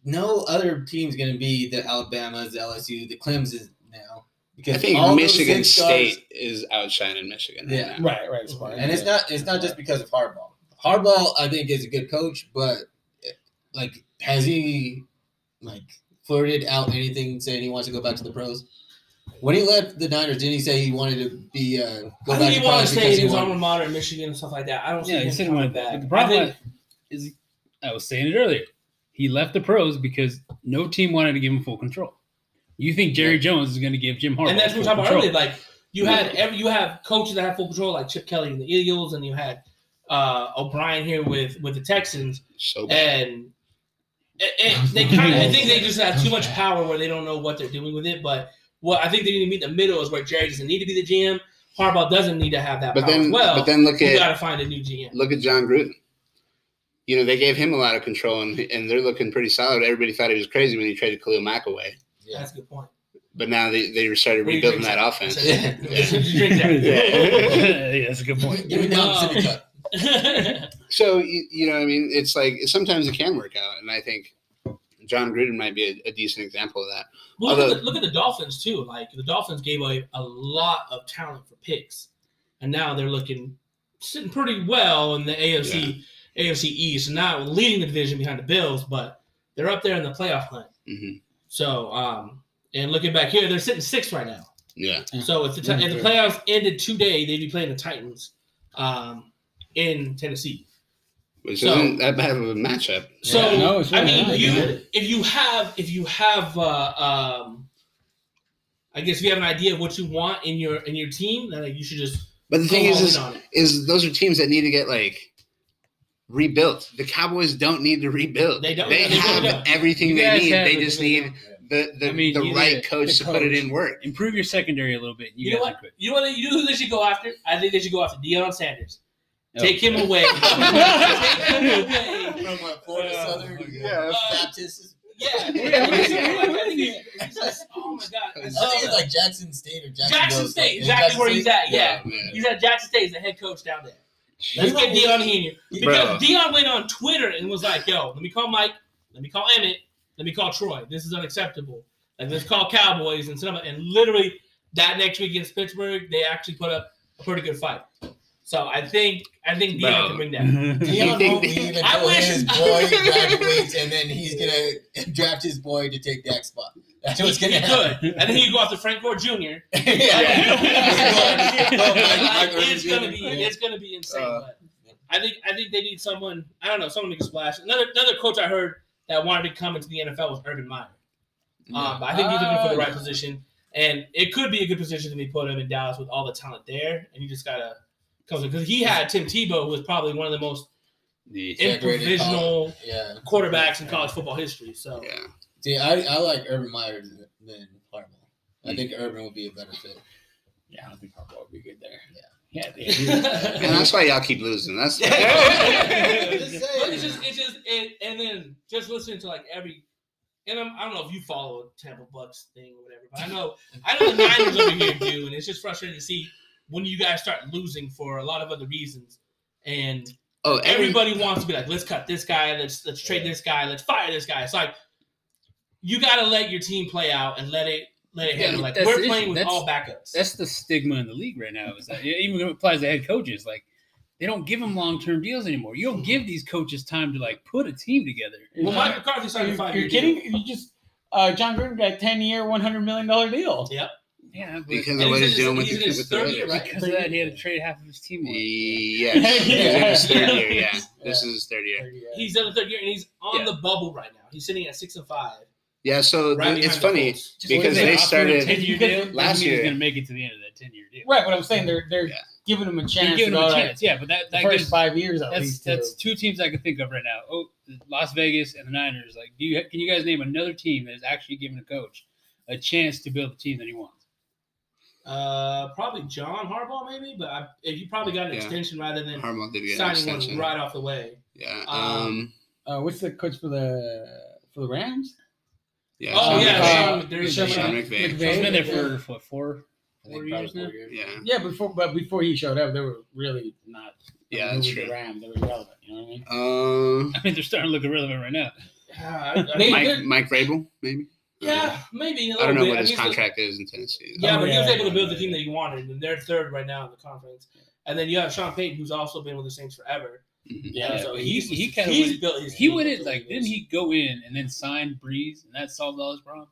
no other team's going to be the Alabama's, the LSU, the Clemson's now. Because I think all Michigan six stars- State is outshining Michigan. Yeah. Right now. Right, right. It's fine. and it's not it's not just because of Harbaugh. Harbaugh, I think, is a good coach, but like, has he like flirted out anything saying he wants to go back to the pros? When he left the Niners, didn't he say he wanted to be uh, go I think to he wanted to stay because he his wanted- alma mater in Michigan and stuff like that. I don't see Yeah, him he said he coming wanted back. that. The I problem think- is, I was saying it earlier. He left the pros because no team wanted to give him full control. You think Jerry Jones is going to give Jim Harbaugh and that's what we full talking about control? earlier. Like you had every you have coaches that have full control, like Chip Kelly and the Eagles, and you had uh, O'Brien here with with the Texans, So bad. and it, it, they kind of I think they just have too much power where they don't know what they're doing with it. But what I think they need to meet in the middle is where Jerry doesn't need to be the GM. Harbaugh doesn't need to have that But power then, as well. but then look at you at got to find a new GM. look at Jon Gruden. You know, they gave him a lot of control, and, and they're looking pretty solid. Everybody thought he was crazy when he traded Khalil Mack away, Yeah. That's a good point. but now they, they started What rebuilding think, that offense. Yeah. Did you drink that? [laughs] yeah, that's a good point. Give me down the [laughs] So you, you know, I mean, it's like sometimes it can work out, and I think Jon Gruden might be a, a decent example of that. Well, look, at the, look at the Dolphins too. Like the Dolphins gave away a lot of talent for picks, and now they're looking sitting pretty well in the AFC AFC East. And now leading the division behind the Bills, but they're up there in the playoff hunt. hmm So, um, and looking back here, they're sitting sixth right now. Yeah, So if the, Yeah, if the playoffs ended today, they'd be playing the Titans um, in Tennessee. Which So- isn't that bad of a matchup. So Yeah, no, it's I mean, not. you Yeah. if you have if you have uh, um, I guess if you have an idea of what you want in your in your team, then like, you should just But the go thing is, all is, on it. is those are teams that need to get like rebuilt. The Cowboys don't need to rebuild. They don't. They They have don't. everything You they need. They it. just need the the, I mean, the right need coach the to put it in work. Improve your secondary a little bit. You, You know what? You know what? You know who they should go after? I think they should go after Deion Sanders. Oh. Take him away. [laughs] Take him away. From uh, Florida Uh, Southern, yeah. Baptist. Yeah. Yeah, what is it? What is it? Just- Oh my god. I think it's like Jackson State or Jackson, Jackson State, exactly where he's at. Yeah. man. He's at Jackson State. He's the head coach down there. Let's get Deion here because Deion went on Twitter and was like, "Yo, let me call Mike, let me call Emmett, let me call Troy. This is unacceptable. Like, let's call Cowboys and some." And literally that next week against Pittsburgh, they actually put up a pretty good fight. So I think I think Deion Bro. can bring that. [laughs] Deion think won't they- leave I until wish- his [laughs] boy graduates, and then he's [laughs] gonna draft his boy to take that spot. That's what's gonna he happen. could, and then he could go after Frank Gore Jr. yeah. Oh, Mike- Mike it's gonna be it's gonna be insane. Uh, but I think I think they need someone. I don't know, someone to make a splash. Another another coach I heard that wanted to come into the NFL was Urban Meyer. Um, but I think he's looking for the right Ah. position, and it could be a good position to be put him in Dallas with all the talent there, and you just gotta come because he had Tim Tebow, who was probably one of the most Yeah. Decorated improvisational Yeah. quarterbacks in college football history. So Yeah. See, I, I like Urban Meyer than, than Harbaugh. I think Urban would be a better fit. Yeah, I don't think Harbaugh would be good there. Yeah. Yeah. yeah. [laughs] And that's why y'all keep losing. That's [laughs] But Just saying. it's just, it's just, it, and then just listening to like every, and I'm, I don't know if you follow Tampa Bucks thing or whatever, but I know, I know the Niners over here do, and it's just frustrating to see when you guys start losing for a lot of other reasons, and oh, every, everybody wants to be like, let's cut this guy, let's let's trade this guy, let's fire this guy. It's like you got to let your team play out and let it let it Yeah, happen. Like we're playing issue. with That's- all backups. That's the stigma in the league right now. Is that it even applies to head coaches? Like they don't give them long term deals anymore. You don't give these coaches time to like put a team together. well, Mike McCarthy signed a You're, five you're kidding? You just uh, Jon Gruden got a ten year, one hundred million dollar deal. Yeah, because of what he's he's doing with the, his with the Raiders. right? because of that, he had to trade half of his team away. Yes. He's in his third year, yeah. Yeah. This is his third year. He's in the third year, and he's on Yeah. the bubble right now. He's sitting at six and five. Yeah, so Right it's behind the funny because because they started deal, last last year. year. He's going to make it to the end of that 10 year deal. Right, but I'm saying they're they're Yeah. giving him a You're chance giving him a chance. Yeah, but that, the that first gives, five years at that's least. that's two teams I can think of right now. Oh, Las Vegas and the Niners. Like, do you can you guys name another team that is actually giving a coach a chance to build the team that he wants? Uh, probably John Harbaugh, maybe, but I, if you probably got an Yeah. extension rather than Harbaugh did get an signing one right off the way. Yeah. Um, Um, uh, what's the coach for the for the Rams? yeah. Oh Sean yeah, McVay. Sean, there is Sean Sean Sean. McVay. He's been there Yeah. for what, four? Four years now? four years. Yeah. Yeah, before but before he showed up, they were really not. Yeah, who that's true. The Rams, they were relevant. You know what I mean? Um, [laughs] I mean, they're starting to look irrelevant right now. Yeah, I- I- Mike they're- Mike Vrabel, maybe. Yeah, maybe. I don't know bit. what I his mean, he's- contract is in Tennessee. Yeah, Oh, but he was able to build the team that he wanted, and they're third right now in the conference. And then you have Sean Payton, who's also been with the Saints forever. Mhm. Yeah, so but he's he- he kinda he's went- built his. He team went in like didn't he go in and then sign Brees and that solved all his problems?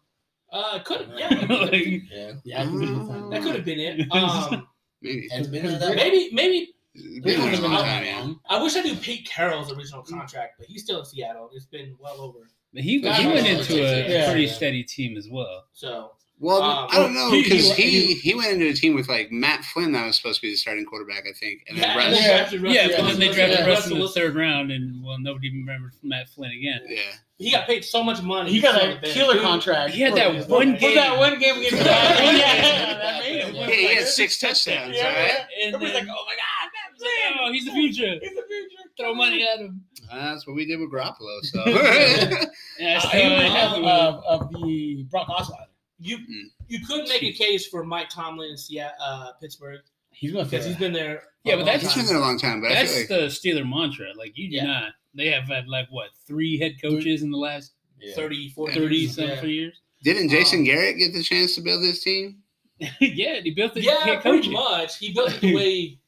Uh, could yeah, [laughs] Like, Yeah. Yeah, I think that could have been it. [laughs] Um, Maybe. And it's been there that maybe maybe It's been a long time, yeah. I wish I knew Pete Carroll's original contract, but he's still in Seattle. It's been well over. But he, he knows went into a yeah. pretty Yeah. steady team as well. So Well, Um, I don't know because he- he, he went into a team with like Matt Flynn that was supposed to be the starting quarterback, I think, and then yeah, Russ. and they Yeah. drafted Russell Yeah, but then they drafted yeah. Russ in the third round, and well, nobody even remembers Matt Flynn again. Yeah, He got paid so much money. He got a killer Dude, contract. He had that for, one for game. that one game against [laughs] the Falcons. Yeah, that made him. yeah, he had six touchdowns. Yeah, all right? And Everybody's then, like, "Oh my God, Matt Flynn! oh, [laughs] he's the future. He's the future. Throw money at him. That's what we did with Garoppolo. So [laughs] Yeah, I Uh, still he ain't was happy of, of, of the Brock Osweiler. You Mm. you could make a case for Mike Tomlin in Seattle, uh, Pittsburgh He's going because he's been there. Yeah, but long that's he's time. been there a long time. But That's like the Steeler mantra. Like you do Yeah. not. They have had like what three head coaches in the last Yeah. 30, 40 thirty years. something Yeah. years. didn't Jason Um, Garrett get the chance to build his team? [laughs] yeah, he built the Yeah, pretty coaching. much. He built it the [laughs] way.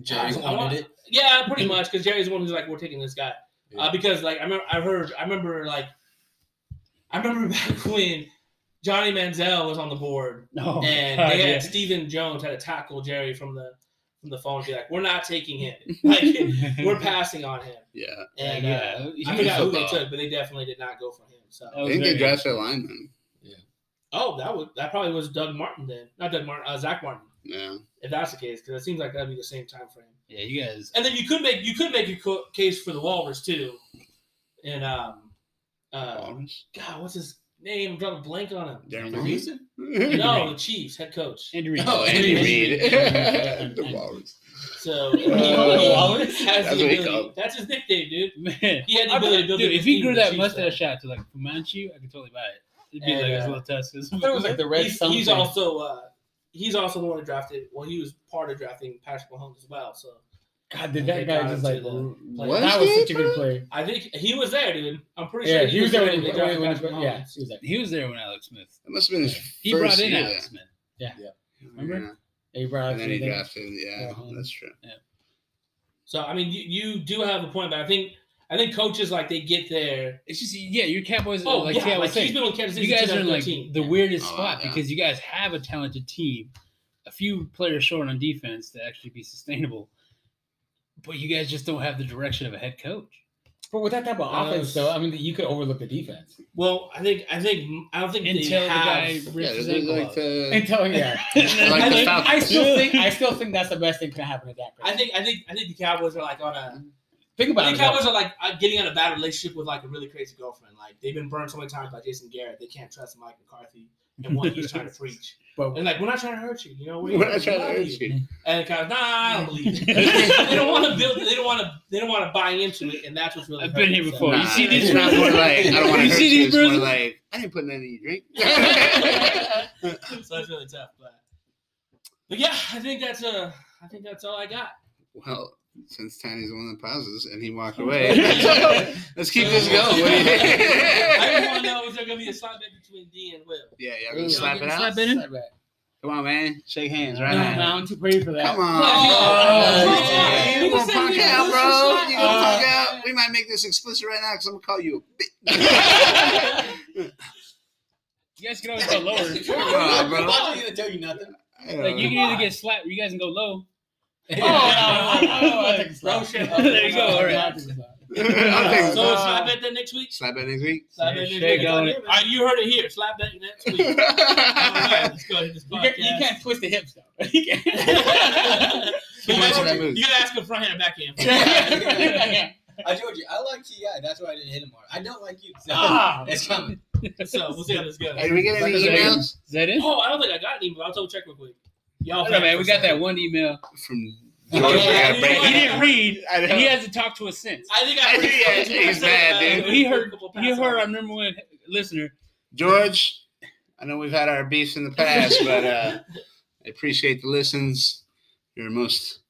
Jerry I- I want- wanted it. Yeah, pretty much because Jerry's the one who's like, we're taking this guy. Yeah. Uh, because like I remember, I heard, I remember like, I remember [laughs] back when Johnny Manziel was on the board [laughs] No, and God, they had yeah. Stephen Jones had to tackle Jerry from the from the phone and be like, we're not taking him. [laughs] Like we're passing on him. Yeah, And Yeah, uh, I was forgot who they took, but they definitely did not go for him. So I think they very drafted a lineman. Oh, that was that probably was Doug Martin then, not Doug Martin, uh, Zack Martin. Yeah, If that's the case, because it seems like that'd be the same time frame. Yeah, you guys. And then you could make you could make a co- case for the Walrus too, and um, uh, Walrus. God, what's his name? I'm drawing a blank on him. Darren For Waller. Houston? No, the Chiefs head coach. Andy Reid. Oh, Andy Andy Reid. Reid. [laughs] the Walrus. So he, Uh, he Walrus? has [laughs] That's the ability. That's his nickname, dude. Man. He had the ability to build. Dude, if he grew that Chiefs, mustache out to like Fu Manchu, I could totally buy it. It'd be And, like his uh, little tusks. I it was like the red He's, he's also uh, he's also the one who drafted. Well, he was part of drafting Patrick Mahomes as well. So God, did that guy just like to. Was that was such a good bro? play. I think he was there, dude. I'm pretty Yeah, sure he was there when, they when, drafted when, Patrick when- yeah, he was there. He was there when Alex Smith. That must have been his He first brought in year Alex Smith. Remember? Yeah. He brought And then he drafted. Yeah, that's true. Yeah. So I mean, you, you do have a point, but I think I think coaches like they get there. It's just yeah, your Cowboys. Oh like yeah, yeah, like was he's saying, been with Kansas City. you guys are in like the weirdest Oh, spot yeah. because you guys have a talented team, a few players short on defense to actually be sustainable, but you guys just don't have the direction of a head coach. But with that type of Uh, offense, though, I mean, you could overlook the defense. Well, I think I think I don't think Until they the have. guy Yeah, rips this his like the Until yeah, like I, think- I still think I still think that's the best thing can happen to Dak. I think I think I think the Cowboys are like on a. think about think it. The Cowboys are like uh, getting in a bad relationship with like a really crazy girlfriend. Like they've been burned so many times by Jason Garrett, they can't trust Mike McCarthy and what he's trying to [laughs] preach. But And like, we're not trying to hurt you, you know. We're not trying to hurt you. And it kind of, nah, I don't believe it. [laughs] they don't want to build. They don't want to. They don't want to buy into it, and that's what's really. I've been here them. before. Nah, you see these it's not more like I don't want to [laughs] hurt see you. these It's more like I didn't put nothing in your drink. so it's really tough, but. But yeah, I think that's uh, I think that's all I got. well, since Tiny's the one that pauses and he walked away, [laughs] [laughs] let's keep this going. What do you I just think? want to know is [laughs] there gonna be a slap bet between D and Will? Yeah, y'all gonna Ooh, slap it out? slap it in? Slap it. Come on, man. Shake hands right No, now. no, I'm too pretty for that. Come on. Oh, Yeah, you you gonna punk out, bro? You gonna Uh, punk out? We might make this explicit right now because I'm gonna call you a bitch. You guys can always go lower. on, bro. I'm not gonna tell you nothing. Like you can either get slapped or you guys can go low. Oh, no, no, no, no, I take a Bro, shit. There you go, all right. I'll take a slap. I'll it. So slap bet then next week. Slap it next week. Slap Yeah, bet next week. All right, you heard it here. Slap bet next week. [laughs] All right, let's go ahead this You can't, you can't twist the hips though. [laughs] You can't. [laughs] Too much of that move. You gotta ask him front hand or back hand. I told you, I like Ti. That's why I didn't hit him hard. I don't like you. So Ah. it's coming. so we'll see how this goes. Hey, did we get any emails Is that it? Oh, I don't think I got an email. I'll double check real quick. Y'all, No, man, we got that one email. from Oh, George? yeah, I gotta you break know He didn't read, and he hasn't talked to us since. I think I Yeah, he's mad, dude. He heard, he heard our number one listener. George, I know we've had our beefs in the past, [laughs] but uh, I appreciate the listens. You're the most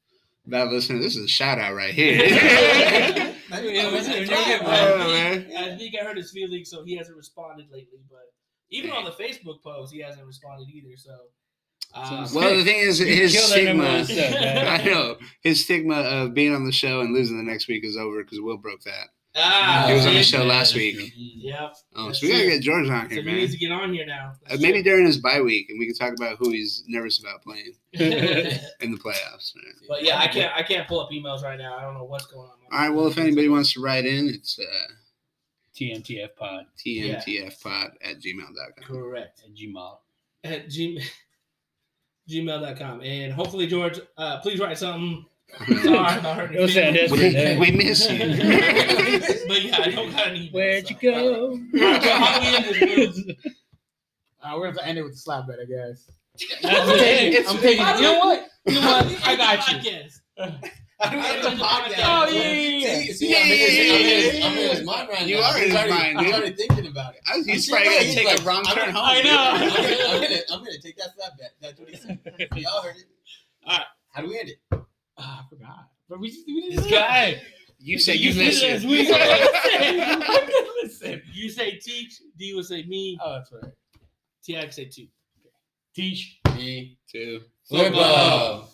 valuable listener. This is a shout out right here. [laughs] [laughs] Yeah, what's it? You're good, I don't know, man. I think I heard his feelings, so he hasn't responded lately. But even on the Facebook post, he hasn't responded either. So, So- Well, the thing is, his killed our number stigma. one stuff, [laughs] man. I know his stigma of being on the show and losing the next week is over because Will broke that. ah, He was on the show last week. Yep. Oh, That's so we gotta true. get George on So here, he needs man. to get on here now. Uh, maybe during his bye week, and we can talk about who he's nervous about playing [laughs] in the playoffs. Right? but yeah, I can't. I can't pull up emails right now. I don't know what's going on. All right. Well, if anybody wants to write in, it's uh, TMTF pod tmtfpod at gmail.com. correct at Gmail. at g- [laughs] gmail.com and hopefully George, uh, please write something. [laughs] Sorry about hurting It was your that feelings. desperate. We, we miss you. [laughs] but yeah, I don't got an email. Where'd so. you go? Alright, well, how do we end this, Will? Uh, we're gonna have to end it with the slap bet, I guess. That's I'm it. taking, It's- I'm taking. You know what? You know what? I end got the you. [laughs] podcast? How do we end the podcast? Oh, yeah, yeah, yeah. See, see, I'm in his, I'm in I'm in his mind right You now. are in his already, mind, He's dude. already thinking about it. I was, he's probably gonna take like, a wrong I'm turn home. I know. I'm gonna, I'm gonna, [laughs] I'm gonna take that slap bet. That's what he said. [laughs] Y'all heard it. All right. How do we end it? Ah, I forgot. But we just we This guy. You say you You said listen. we- [laughs] listen. You say teach, D would say me, Oh, that's right. T I would say two. Teach. Me. Two. Football.